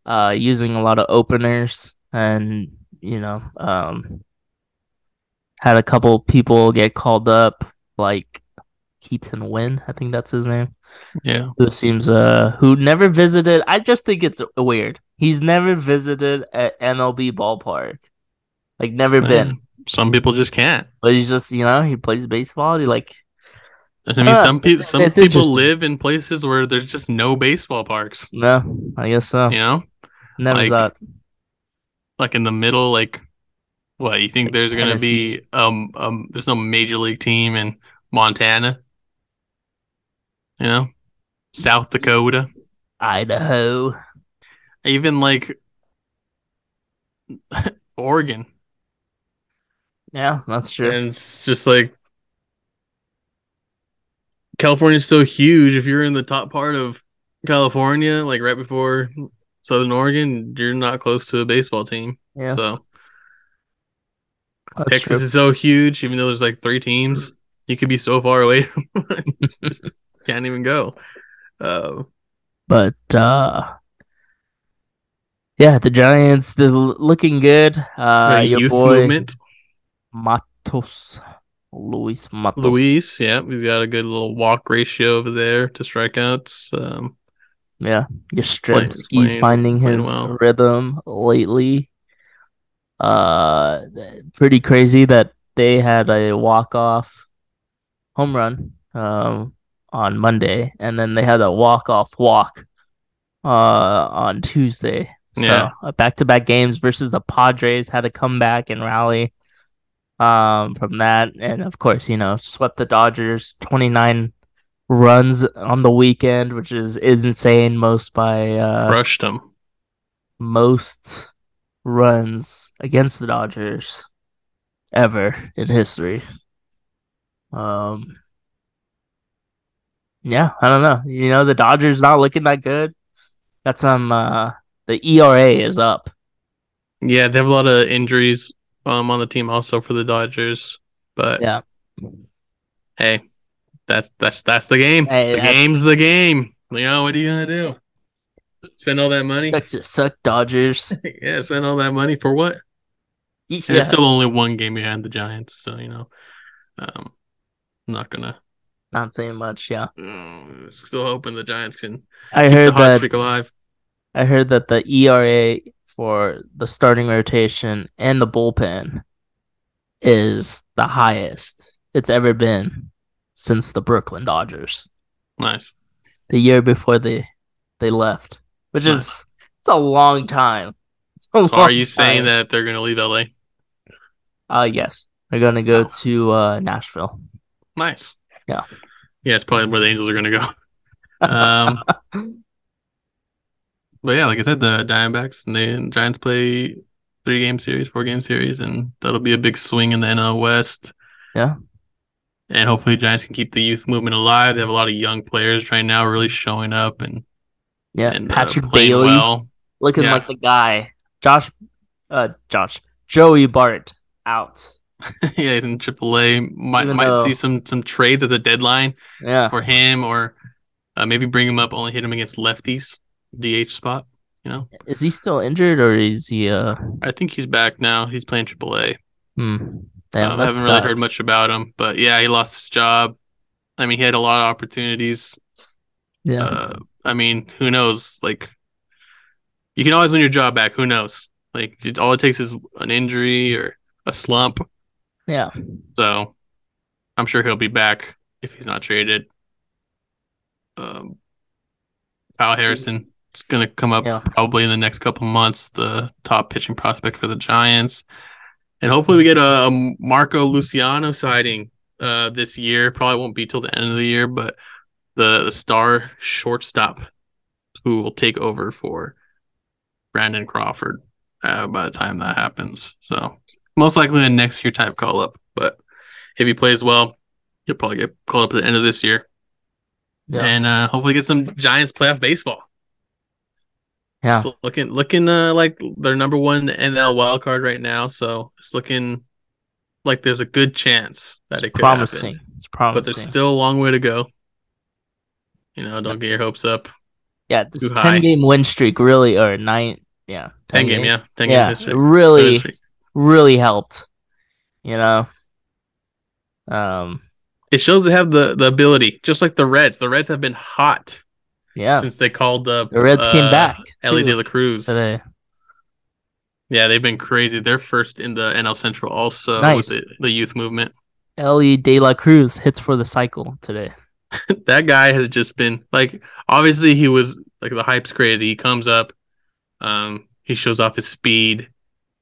uh, using a lot of openers and, you know, um, had a couple people get called up, like Keaton Winn, I think that's his name, Yeah. who seems, uh, who never visited. I just think it's weird. He's never visited an MLB ballpark, like, never been. Some people just can't. But he's just, you know, he plays baseball. He like I mean, Uh, some people some people live in places where there's just no baseball parks. no, I guess so. You know, Never like, thought. like in the middle, like what you think Like there's gonna be? Um, um, there's no major league team in Montana. You know, South Dakota, Idaho. even like Oregon, Yeah, that's true. and it's just like California's so huge. If you're in the top part of California, like right before Southern Oregon, you're not close to a baseball team. yeah, So that's Texas true. is so huge, even though there's like three teams, you could be so far away. Can't even go. Uh, But uh yeah, the Giants they're looking good. Uh your youth boy movement. Matos. Luis Matos. Luis, yeah, he's got a good little walk ratio over there to strikeouts. Um, Yeah. Yastrzemski's finding his well. rhythm lately. Uh pretty crazy that they had a walk-off home run um on Monday and then they had a walk-off walk uh on Tuesday. So Yeah. uh, back-to-back games versus the Padres had to come back and rally um from that and of course, you know, swept the Dodgers 29 runs on the weekend, which is insane most by uh rushed him. most runs against the Dodgers ever in history. Um, yeah, I don't know. You know, the Dodgers not looking that good. Got some. Uh, the ERA is up. Yeah, they have a lot of injuries um on the team also for the Dodgers, but Yeah, hey, that's that's that's the game. Hey, the game's the game. You know what are you gonna do? Spend all that money? sucks suck Dodgers. yeah, spend all that money for what? Yeah, And it's still only one game behind the Giants, so you know, um, I'm not gonna. Not saying much. Yeah, Uh, still hoping the Giants can I heard that. alive. I heard that the ERA for the starting rotation and the bullpen is the highest it's ever been since the Brooklyn Dodgers. Nice. the year before they they left, which is it's a long time. A So are long you saying time. that they're going to leave LA? Uh yes, they're gonna go Oh. to uh, Nashville. Nice. Yeah. Yeah, it's probably where the Angels are going to go. Um, but yeah, like I said, the Diamondbacks and the Giants play three game series, four game series, and that'll be a big swing in the NL West. Yeah. And hopefully, Giants can keep the youth movement alive. They have a lot of young players right now, really showing up and Yeah, and uh, Patrick playing Bailey well. looking Yeah. like the guy. Josh, uh, Josh, Joey Bart out. yeah, he's in AAA. Might Even might though- see some some trades at the deadline Yeah, for him, or uh, maybe bring him up, only hit him against lefties, DH spot. You know, is he still injured or is he? Uh, I think he's back now. He's playing AAA. hmm. Damn, Um, I haven't really heard much about him, but yeah, he lost his job. I mean, he had a lot of opportunities. Yeah, Uh, I mean, who knows? Like, you can always win your job back. Who knows? Like, it, all it takes is an injury or a slump. Yeah, So, I'm sure he'll be back if he's not traded. Um, Kyle Harrison is going to come up Yeah. probably in the next couple months, the top pitching prospect for the Giants. And hopefully we get a, a Marco Luciano sighting uh, this year. Probably won't be till the end of the year, but the, the star shortstop who will take over for Brandon Crawford uh, by the time that happens. So most likely a next year type call up. But if he plays well, he'll probably get called up at the end of this year yeah, and uh, hopefully get some Giants playoff baseball. yeah. So looking looking uh, like their number one NL wild card right now. So it's looking like there's a good chance that It's it could promising. happen. It's promising. But there's still a long way to go. You know, don't get your hopes up. yeah, this ten high. game win streak really, or nine, yeah, Ten game, yeah, ten yeah, game history. really, history. Really helped. You know, um, It shows they have the the ability, just like the Reds. The Reds have been hot yeah, since they called up the Reds came uh, back Elly De La Cruz. today. Yeah, they've been crazy. They're first in the NL Central also Nice. with the, the youth movement. Elly De La Cruz hits for the cycle today. that guy has just been like obviously he was like the hype's crazy. He comes up, um, he shows off his speed,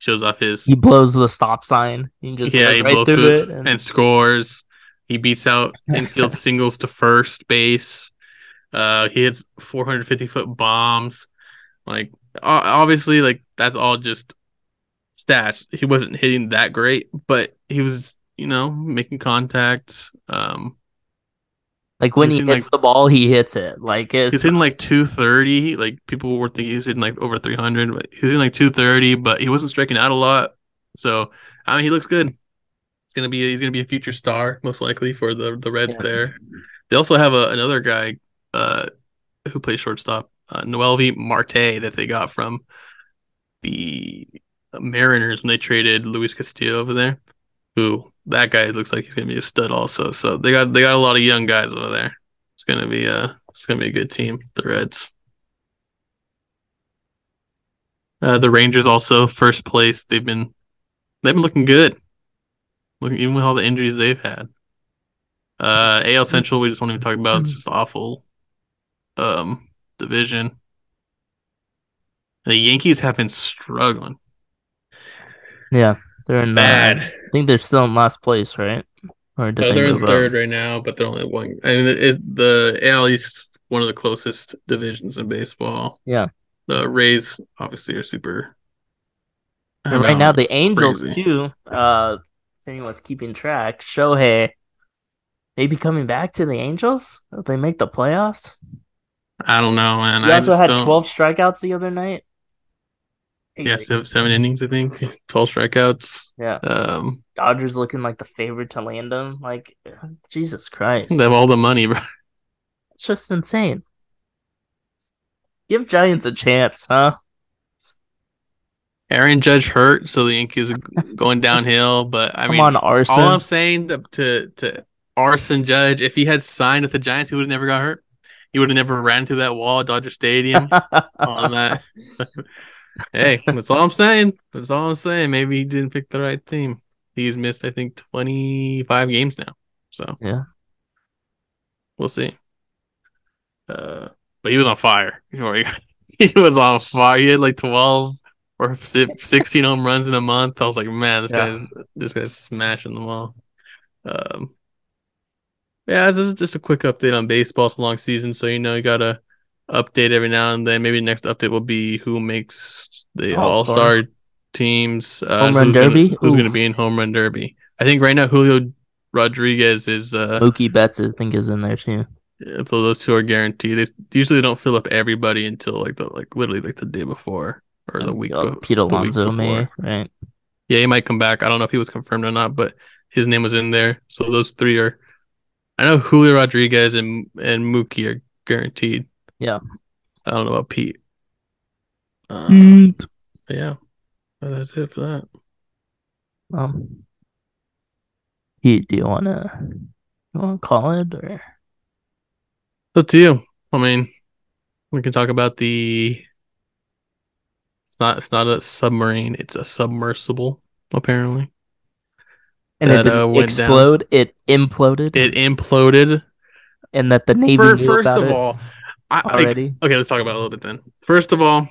shows off his He blows the stop sign. He just yeah, he right blows through it. it and- and scores. He beats out infield singles to first base. Uh, he hits 450 foot bombs. Like obviously, like that's all just stats. He wasn't hitting that great, but he was you know making contact. Um, like when He's he hits like- the ball, he hits it. Like it's He's hitting like 230. Like people were thinking he's hitting like over 300, but he's hitting like 230. But he wasn't striking out a lot. So I mean, he looks good. He's gonna be he's gonna be a future star most likely for the the Reds. Yeah. There, they also have a, another guy uh, who plays shortstop, uh, Noelvi Marte, that they got from the Mariners when they traded Luis Castillo over there. Who that guy looks like he's gonna be a stud also. So they got they got a lot of young guys over there. It's gonna be a it's gonna be a good team, the Reds. Uh, the Rangers also first place. They've been they've been looking good. Looking even with all the injuries they've had. Uh, AL Central we just won't even talk about. It's just awful. Um, division. The Yankees have been struggling yeah, they're in uh, bad. I think they're still in last place, right? Or did Uh, they they're in move up? third right now, but they're only one. I mean, it, the AL East one of the closest divisions in baseball. Yeah. The Rays obviously are super. And right know, now, the Angels crazy. too. Uh, if anyone's keeping track, Shohei maybe coming back to the Angels. If they make the playoffs. I don't know, man. He I also had don't- twelve strikeouts the other night. Yeah, seven, seven innings, I think. Twelve strikeouts. Yeah, Um, Dodgers looking like the favorite to land him. Like, Jesus Christ, they have all the money, bro. it's just insane. Give Giants a chance, huh? Aaron Judge hurt, so the Yankees are going downhill. But I mean, on, Aaron. all I'm saying to, to to Aaron Judge, if he had signed with the Giants, he would have never got hurt. He would have never ran through that wall at Dodger Stadium on that. Hey, that's all I'm saying. That's all I'm saying. Maybe he didn't pick the right team. He's missed, I think, 25 games now. So Yeah. we'll see. Uh, but he was on fire. He was on fire. He had like twelve or sixteen home runs in a month. I was like, man, this yeah. guy's this guy's smashing them all. Um, yeah, this is just a quick update on baseball. It's a long season, so you know you gotta update every now and then. Maybe the next update will be who makes the All Star teams. Uh, home run derby. Gonna, who's going to be in home run derby? I think right now Julio Rodriguez is. Uh, Mookie Betts, I think, is in there too. So those two are guaranteed. They usually don't fill up everybody until like the like literally like the day before or the week. Oh, Pete Alonso may right. Yeah, he might come back. I don't know if he was confirmed or not, but his name was in there. So those three are. I know Julio Rodriguez and and Mookie are guaranteed. Yeah. I don't know about Pete. Um, yeah, that's it for that. Um, you, do you wanna you wanna call it or? Up to you. I mean, we can talk about the. It's not. It's not a submarine. It's a submersible. Apparently. And that, it didn't uh, explode. Down. It imploded. It imploded. And that the Navy For, first of all, I, already. Like, okay, let's talk about it a little bit then. First of all,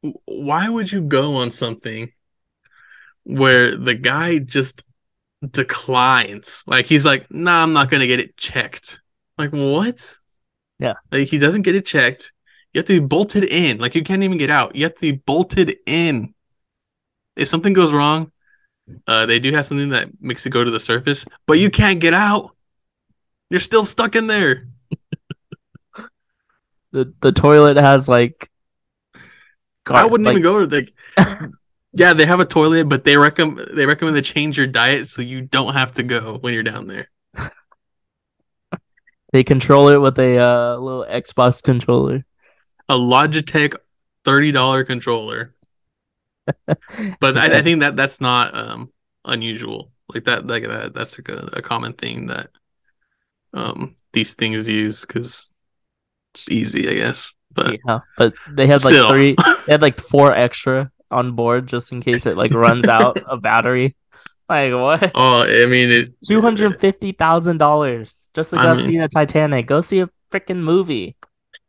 why would you go on something where the guy just declines? Like he's like, "Nah, I'm not gonna get it checked." Like what? Yeah, like he doesn't get it checked. You have to be bolted in. Like you can't even get out. You have to be bolted in. If something goes wrong, uh, they do have something that makes it go to the surface, but you can't get out. You're still stuck in there. The the toilet has like. I wouldn't like... even go to like. yeah, they have a toilet, but they recommend they recommend to change your diet so you don't have to go when you're down there. they control it with a uh, little Xbox controller. A Logitech thirty dollar controller. but I, I, think that that's not um, unusual. Like that, like that, that's like a, a common thing that um, these things use because it's easy, I guess. But yeah, but they had like still. three, they had like four extra on board just in case it like runs out of battery. Like what? Oh, I mean, two hundred fifty thousand dollars just to go I mean, see the Titanic. Go see a freaking movie.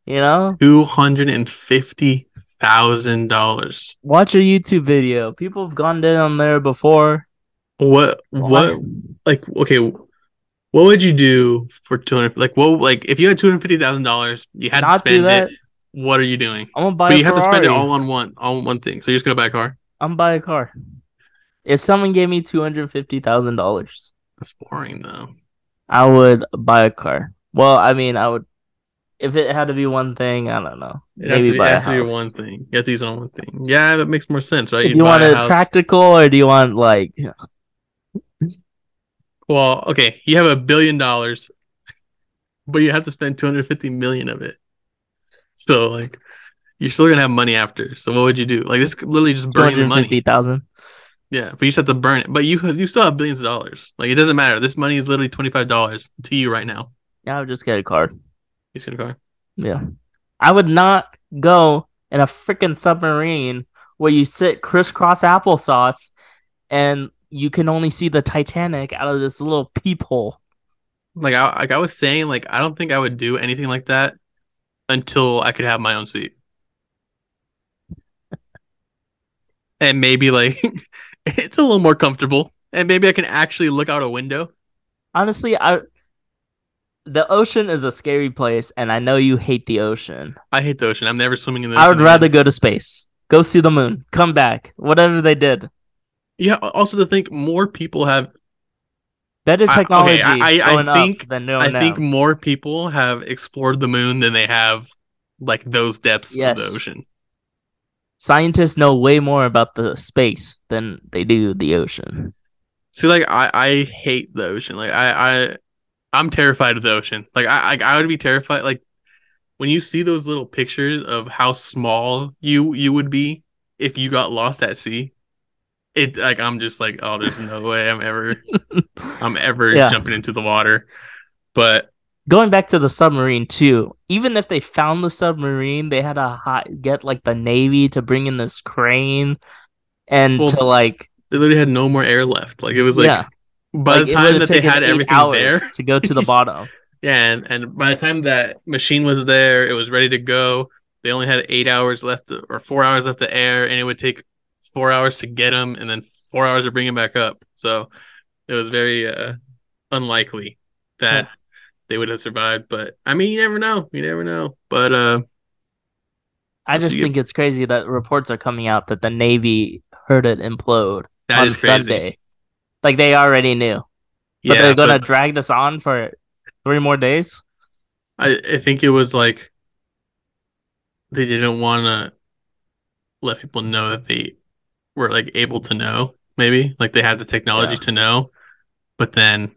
You know, two hundred and fifty thousand dollars. Watch a YouTube video. People have gone down there before. What? What? Like, okay, what would you do for two hundred? Like, what? Like, if you had two hundred fifty thousand dollars, you had Not to spend it. What are you doing? I'm gonna buy. But you Ferrari. have to spend it all on one, all on one thing. So you're just gonna buy a car. I'm buy a car. If someone gave me two hundred fifty thousand dollars, that's boring though. I would buy a car. Well, I mean, I would. If it had to be one thing, I don't know. It Maybe buy has to be one thing. You have to use on one thing. Yeah, that makes more sense, right? Do you want it practical or do you want like well, okay, you have a billion dollars, but you have to spend 250 million of it. So like you're still gonna have money after. So what would you do? Like this literally just burns your money. thousand. Yeah, but you just have to burn it. But you you still have billions of dollars. Like it doesn't matter. This money is literally twenty five dollars to you right now. Yeah, I would just get a card. You just get a car. Yeah, I would not go in a freaking submarine where you sit crisscross applesauce and you can only see the Titanic out of this little peephole. Like I like I was saying, like I don't think I would do anything like that until I could have my own seat. and maybe like it's a little more comfortable. And maybe I can actually look out a window. Honestly, I the ocean is a scary place, and I know you hate the ocean. I hate the ocean. I'm never swimming in the I would rather go to space. Go see the moon. Come back. Whatever they did. Yeah. Also, to think more people have better technology. I, okay, I, I, I think than I now. think more people have explored the moon than they have like those depths yes. of the ocean. Scientists know way more about the space than they do the ocean. See, like I, I hate the ocean. Like I, I, I'm terrified of the ocean. Like I, I, I would be terrified. Like when you see those little pictures of how small you you would be if you got lost at sea it like I'm just like, oh, there's no way I'm ever I'm ever yeah. jumping into the water. But going back to the submarine too, even if they found the submarine, they had to get like the navy to bring in this crane and well, to like they literally had no more air left. Like it was like yeah. by like, the time that they had everything there to go to the bottom. Yeah, and, and by the time that machine was there, it was ready to go. They only had eight hours left to, or four hours left to air, and it would take four hours to get them, and then four hours to bring them back up. So it was very uh, unlikely that Yeah. they would have survived. But I mean, you never know. You never know. But uh, I just think it's crazy that reports are coming out that the Navy heard it implode that on. Sunday. Like they already knew. But yeah, they're gonna but drag this on for three more days. I, I think it was like they didn't want to let people know that they were like able to know. Maybe like they had the technology Yeah. to know, but then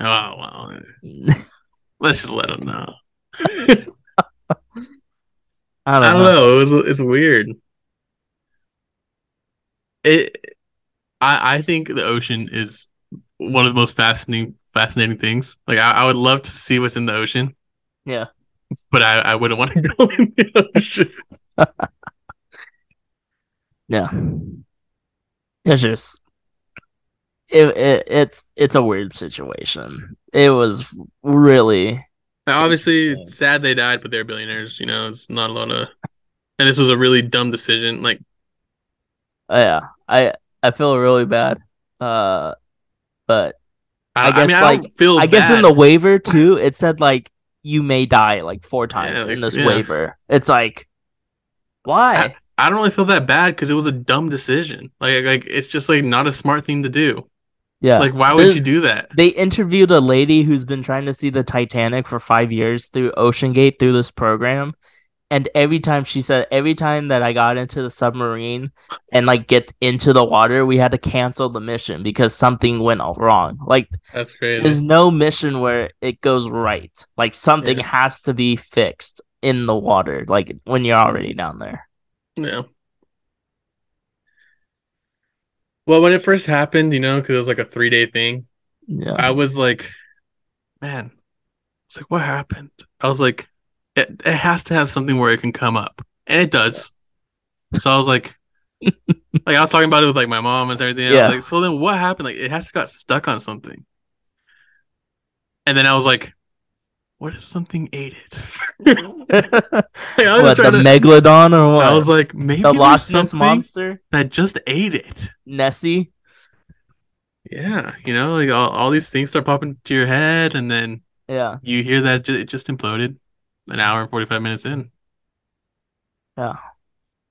oh well, let's just let them know. I don't, I don't know. know. It was it's weird. It I I think the ocean is one of the most fascinating fascinating things. Like I, I would love to see what's in the ocean, Yeah. but I, I wouldn't want to go in the ocean. Yeah. It's just it, it it's it's a weird situation. It was really Now, obviously, it's sad they died, but they're billionaires. You know, it's not a lot of. And this was a really dumb decision. Like, uh, yeah. I I feel really bad. Uh but I, I guess, mean, I like, I guess in the waiver too, it said like you may die like four times Yeah, like, in this yeah. waiver. It's like why? I don't really feel that bad because it was a dumb decision. Like, like it's just like not a smart thing to do. yeah. Like, why would There's- you do that? They interviewed a lady who's been trying to see the Titanic for five years through OceanGate through this program. And every time she said, every time that I got into the submarine and like get into the water, we had to cancel the mission because something went all wrong. Like, That's crazy. there's no mission where it goes right. Like, something Yeah. has to be fixed in the water, like when you're already down there. Yeah. Well, when it first happened, you know, because it was like a three day thing, Yeah. I was like, man, it's like, what happened? I was like, it, it has to have something where it can come up. And it does. So I was like, like I was talking about it with like my mom and everything. I Yeah. was like, so then what happened? Like it has to got stuck on something. And then I was like, what if something ate it? Like, what, the to- Megalodon or what? I was like, maybe the Loch Ness monster? that just ate it. Nessie? Yeah, you know, like all, all these things start popping to your head, and then Yeah. you hear that it just imploded an hour and 45 minutes in. Yeah.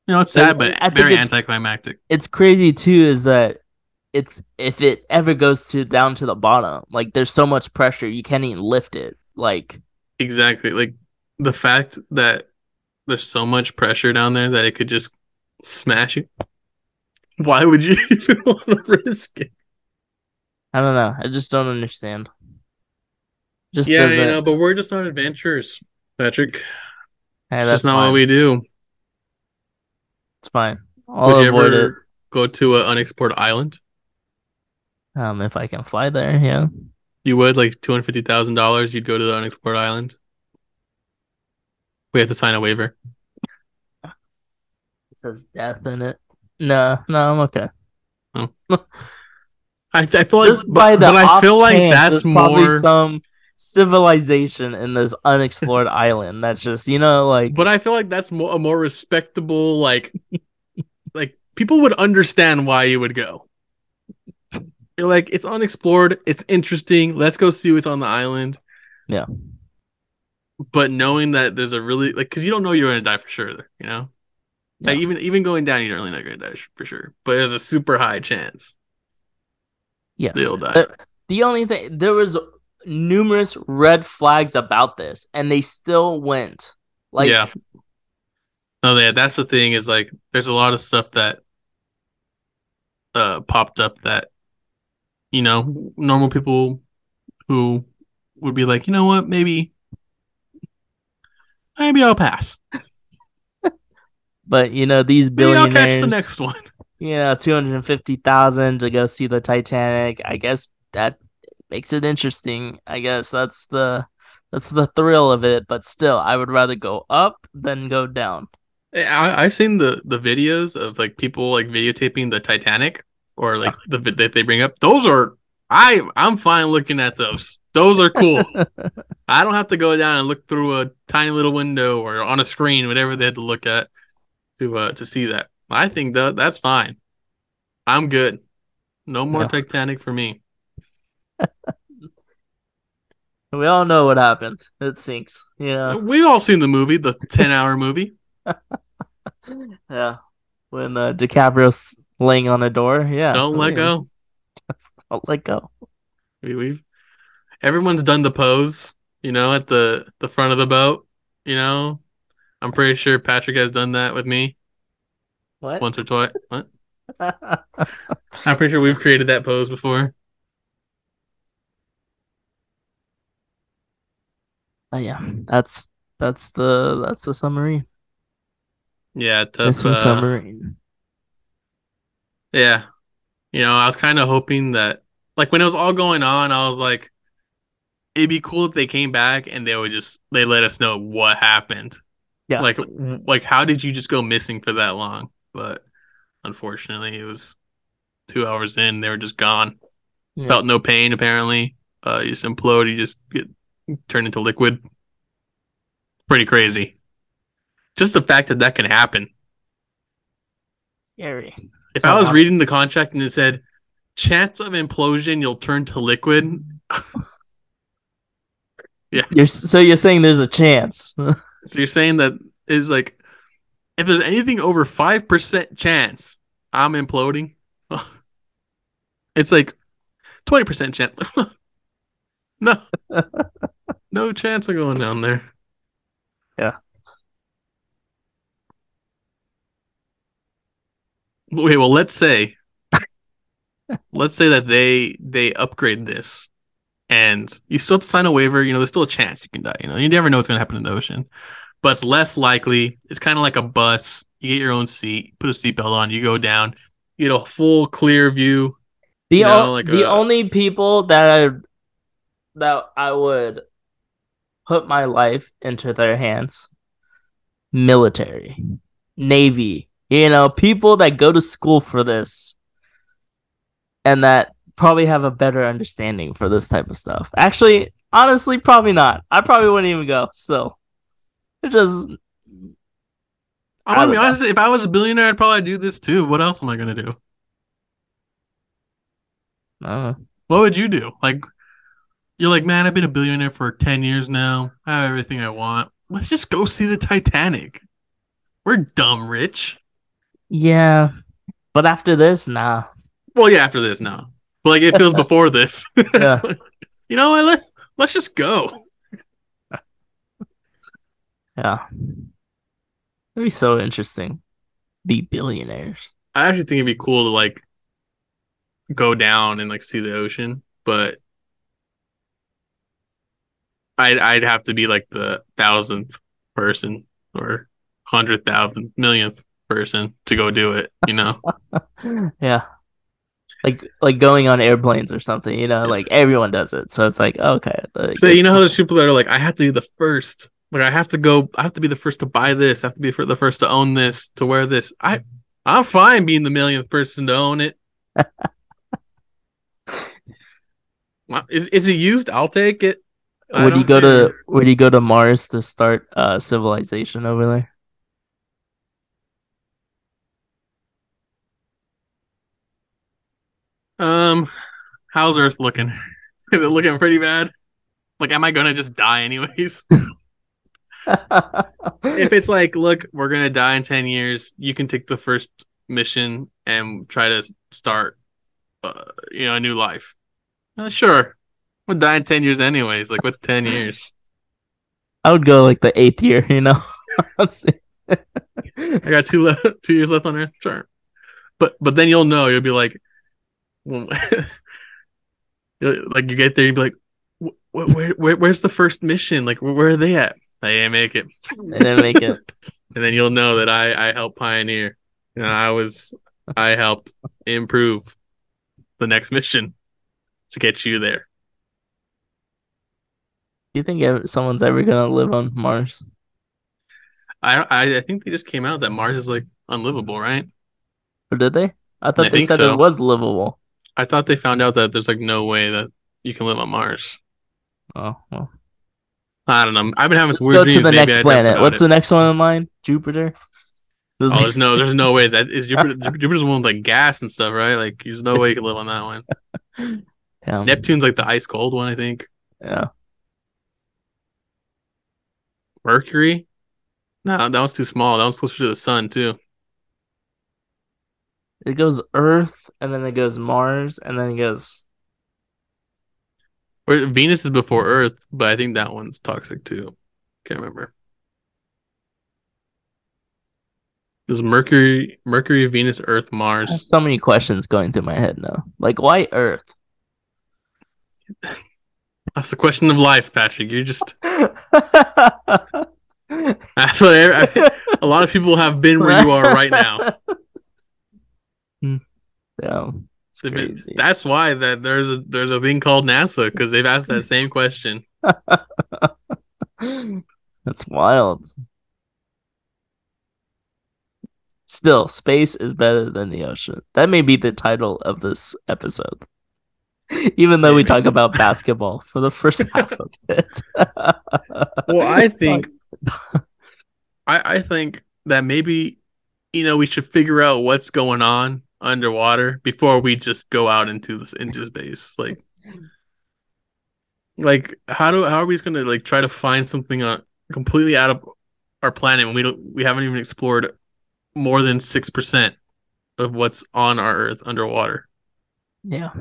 You know, it's sad, but I very it's- anticlimactic. it's crazy too is that it's if it ever goes to down to the bottom like there's so much pressure you can't even lift it like Exactly. Like the fact that there's so much pressure down there that it could just smash you. Why would you even want to risk it? i don't know i just don't understand just Yeah, you know, but we're just not adventurers, Patrick. hey, that's just not fine. what we do. it's fine i'll Would you ever go to an unexplored island? um if i can fly there yeah You would like two hundred fifty thousand dollars. You'd go to the unexplored island. We have to sign a waiver. it says death in it no no i'm okay oh. I, I feel like, just by but, the but I feel like chance that's probably more. some civilization in this unexplored island that's just you know like But I feel like that's more a more respectable like, like people would understand why you would go. You're like it's unexplored, it's interesting. Let's go see what's on the island. Yeah. But knowing that there's a really like, because you don't know you're gonna die for sure, you know. Like even even going down, you're really not gonna die for sure. But there's a super high chance yes they'll die. The, the only thing there was numerous red flags about this, and they still went. Like, yeah. No, yeah, that's the thing is like there's a lot of stuff that uh popped up that you know normal people who would be like, you know what, maybe maybe I'll pass. but you know these billionaires. Maybe I'll catch the next one. you know, two hundred fifty thousand to go see the Titanic. I guess that makes it interesting. I guess that's the that's the thrill of it. But still, I would rather go up than go down. I, I've seen the the videos of like people like videotaping the Titanic or like the that they bring up. Those are I I'm fine looking at those. Those are cool. I don't have to go down and look through a tiny little window or on a screen, whatever they had to look at to uh to see that. I think that that's fine. I'm good. No more Yeah. Titanic for me. we all know what happens. It sinks. Yeah. We've all seen the movie, the 10 hour movie. Yeah. When uh, DiCaprio's laying on a door. Yeah. Don't let go. Don't let go. We, we've everyone's done the pose, you know, at the the front of the boat. You know, I'm pretty sure Patrick has done that with me What? once or twice. What? I'm pretty sure we've created that pose before. Oh yeah, that's that's the that's the submarine. Yeah, tough. Missing Uh, submarine. Yeah, you know, I was kind of hoping that, like, when it was all going on, I was like, it'd be cool if they came back and they would just they let us know what happened. Yeah. Like, like how did you just go missing for that long? But unfortunately, it was two hours in. They were just gone. Yeah. Felt no pain apparently. Uh, you just implode. You just get turned into liquid. Pretty crazy. Just the fact that that can happen. Scary. If I was wow. reading the contract and it said chance of implosion, you'll turn to liquid. You're so you're saying there's a chance. So you're saying that is like if there's anything over five percent chance I'm imploding, it's like twenty percent chance. no, no chance of going down there. Yeah. Wait, well, let's say, let's say that they they upgrade this, and you still have to sign a waiver. You know, there's still a chance you can die. You know, you never know what's going to happen in the ocean, but it's less likely. It's kind of like a bus. You get your own seat, put a seatbelt on, you go down, you get a full clear view. The You know, o- like the a- only people that I that I would put my life into their hands, military, navy, you know, people that go to school for this, and that probably have a better understanding for this type of stuff. Actually, honestly, probably not. I probably wouldn't even go. Still, it just I gonna be honest. If I was a billionaire, I'd probably do this too. What else am I gonna do? I. What would you do? Like, you're like, man, I've been a billionaire for 10 years now. I have everything I want. Let's just go see the Titanic. We're dumb rich. Yeah, but after this, nah. Well, yeah, after this, no. But like, it feels before this. Yeah. you know what? Let, let's just go. Yeah. It'd be so interesting. Be billionaires. I actually think it'd be cool to like go down and like see the ocean, but I'd I'd have to be like the thousandth person or hundred thousand millionth person to go do it. You know? yeah. Like like going on airplanes or something, you know, like everyone does it. So it's like, okay. like, So you know how there's people that are like, I have to be the first. Like I have to go. I have to be the first to buy this. I have to be the first to own this, to wear this. I I'm fine being the millionth person to own it. is Is is it used? I'll take it. I would you go care. to would you go to Mars to start uh civilization over there? Um, how's Earth looking? Is it looking pretty bad? Like, am I gonna just die anyways? if it's like, look, we're gonna die in ten years, you can take the first mission and try to start, uh, you know, a new life. Uh, sure, we'll die in ten years anyways. Like, what's ten years? I would go like the eighth year, you know. I got two left, two years left on Earth. Sure, but but then you'll know. You'll be like, like you get there, you'd be like, "Wh- wh- where, where where's the first mission? Like, where, are they at? I didn't make it. and then make it. and then you'll know that I I helped pioneer, and I was I helped improve the next mission to get you there. Do you think someone's ever gonna live on Mars? I I, I think they just came out that Mars is like unlivable, right? Or did they? I thought I they said so. it was livable. I thought they found out that there's like no way that you can live on Mars. Oh well. I don't know. I've been having Let's weird go dreams. to the Maybe next I dreamt planet. about What's it. the next one in line? Jupiter. This- Oh, there's no, there's no way that is Jupiter. Jupiter's the one with like gas and stuff, right? Like, there's no way you can live on that one. yeah. Neptune's like the ice cold one, I think. yeah. Mercury, no, that one's too small. That one's closer to the sun too. It goes Earth, and then it goes Mars, and then it goes. Or Venus is before Earth, but I think that one's toxic too. Can't remember. There's Mercury, Mercury, Venus, Earth, I have Mars. so many questions going through my head now. Like, why Earth? That's the question of life, Patrick. You're just that's what I- a lot of people have been where you are right now. Yeah, it's They've been- That's why that there's a there's a thing called NASA because they've asked that same question. That's wild. Still, space is better than the ocean. That may be the title of this episode. Even though we talk about basketball for the first half of it. Well, I think I I think that maybe you know we should figure out what's going on underwater before we just go out into this into space. Like like how do how are we just gonna like try to find something on completely out of our planet when we don't we haven't even explored more than six percent of what's on our Earth underwater. yeah.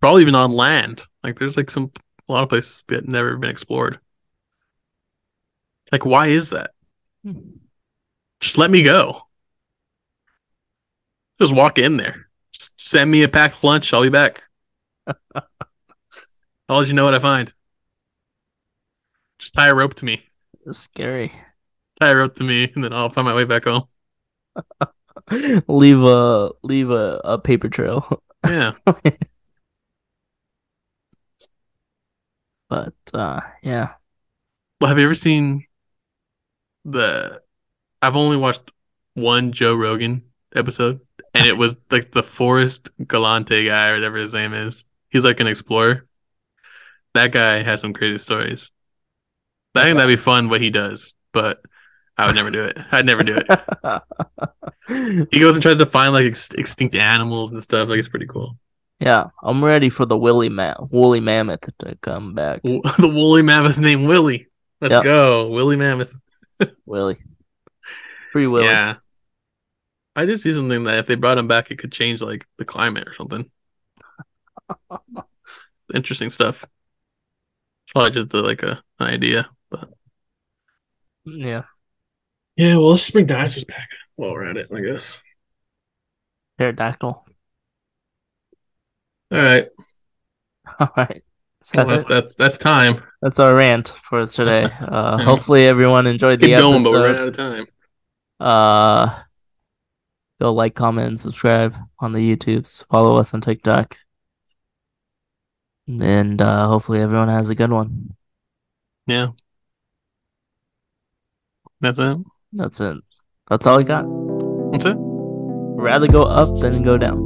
Probably even on land. Like there's like some a lot of places that never been explored. Like why is that? Hmm. Just let me go. Just walk in there. Just send me a packed lunch. I'll be back. I'll let you know what I find. Just tie a rope to me. It's scary. Tie a rope to me, and then I'll find my way back home. leave a leave a, a paper trail. Yeah. But uh yeah. Well, have you ever seen the? I've only watched one Joe Rogan episode, and it was like the Forrest Galante guy or whatever his name is. He's like an explorer. That guy has some crazy stories. I think that'd be fun what he does, but I would never do it. I'd never do it. He goes and tries to find like ex- extinct animals and stuff. Like it's pretty cool. yeah, I'm ready for the woolly ma- woolly mammoth to come back. The woolly mammoth named Willie. Let's Yep. go, Willie Mammoth. Willy. Free Willy. Yeah. I did see something that if they brought him back, it could change like the climate or something. Interesting stuff. Probably just uh, like a an idea, but Yeah. yeah. Well, let's just bring dinosaurs back while we're at it. I guess. Pterodactyl. All right. All right. So Well, that's that's that's time. that's our rant for today. Uh, hopefully everyone enjoyed the Keep going, but we're out of time. Uh, go like, comment, and subscribe on the YouTubes. Follow us on TikTok. And uh, hopefully everyone has a good one. Yeah. That's it. That's it. That's all I got. That's it. Rather go up than go down.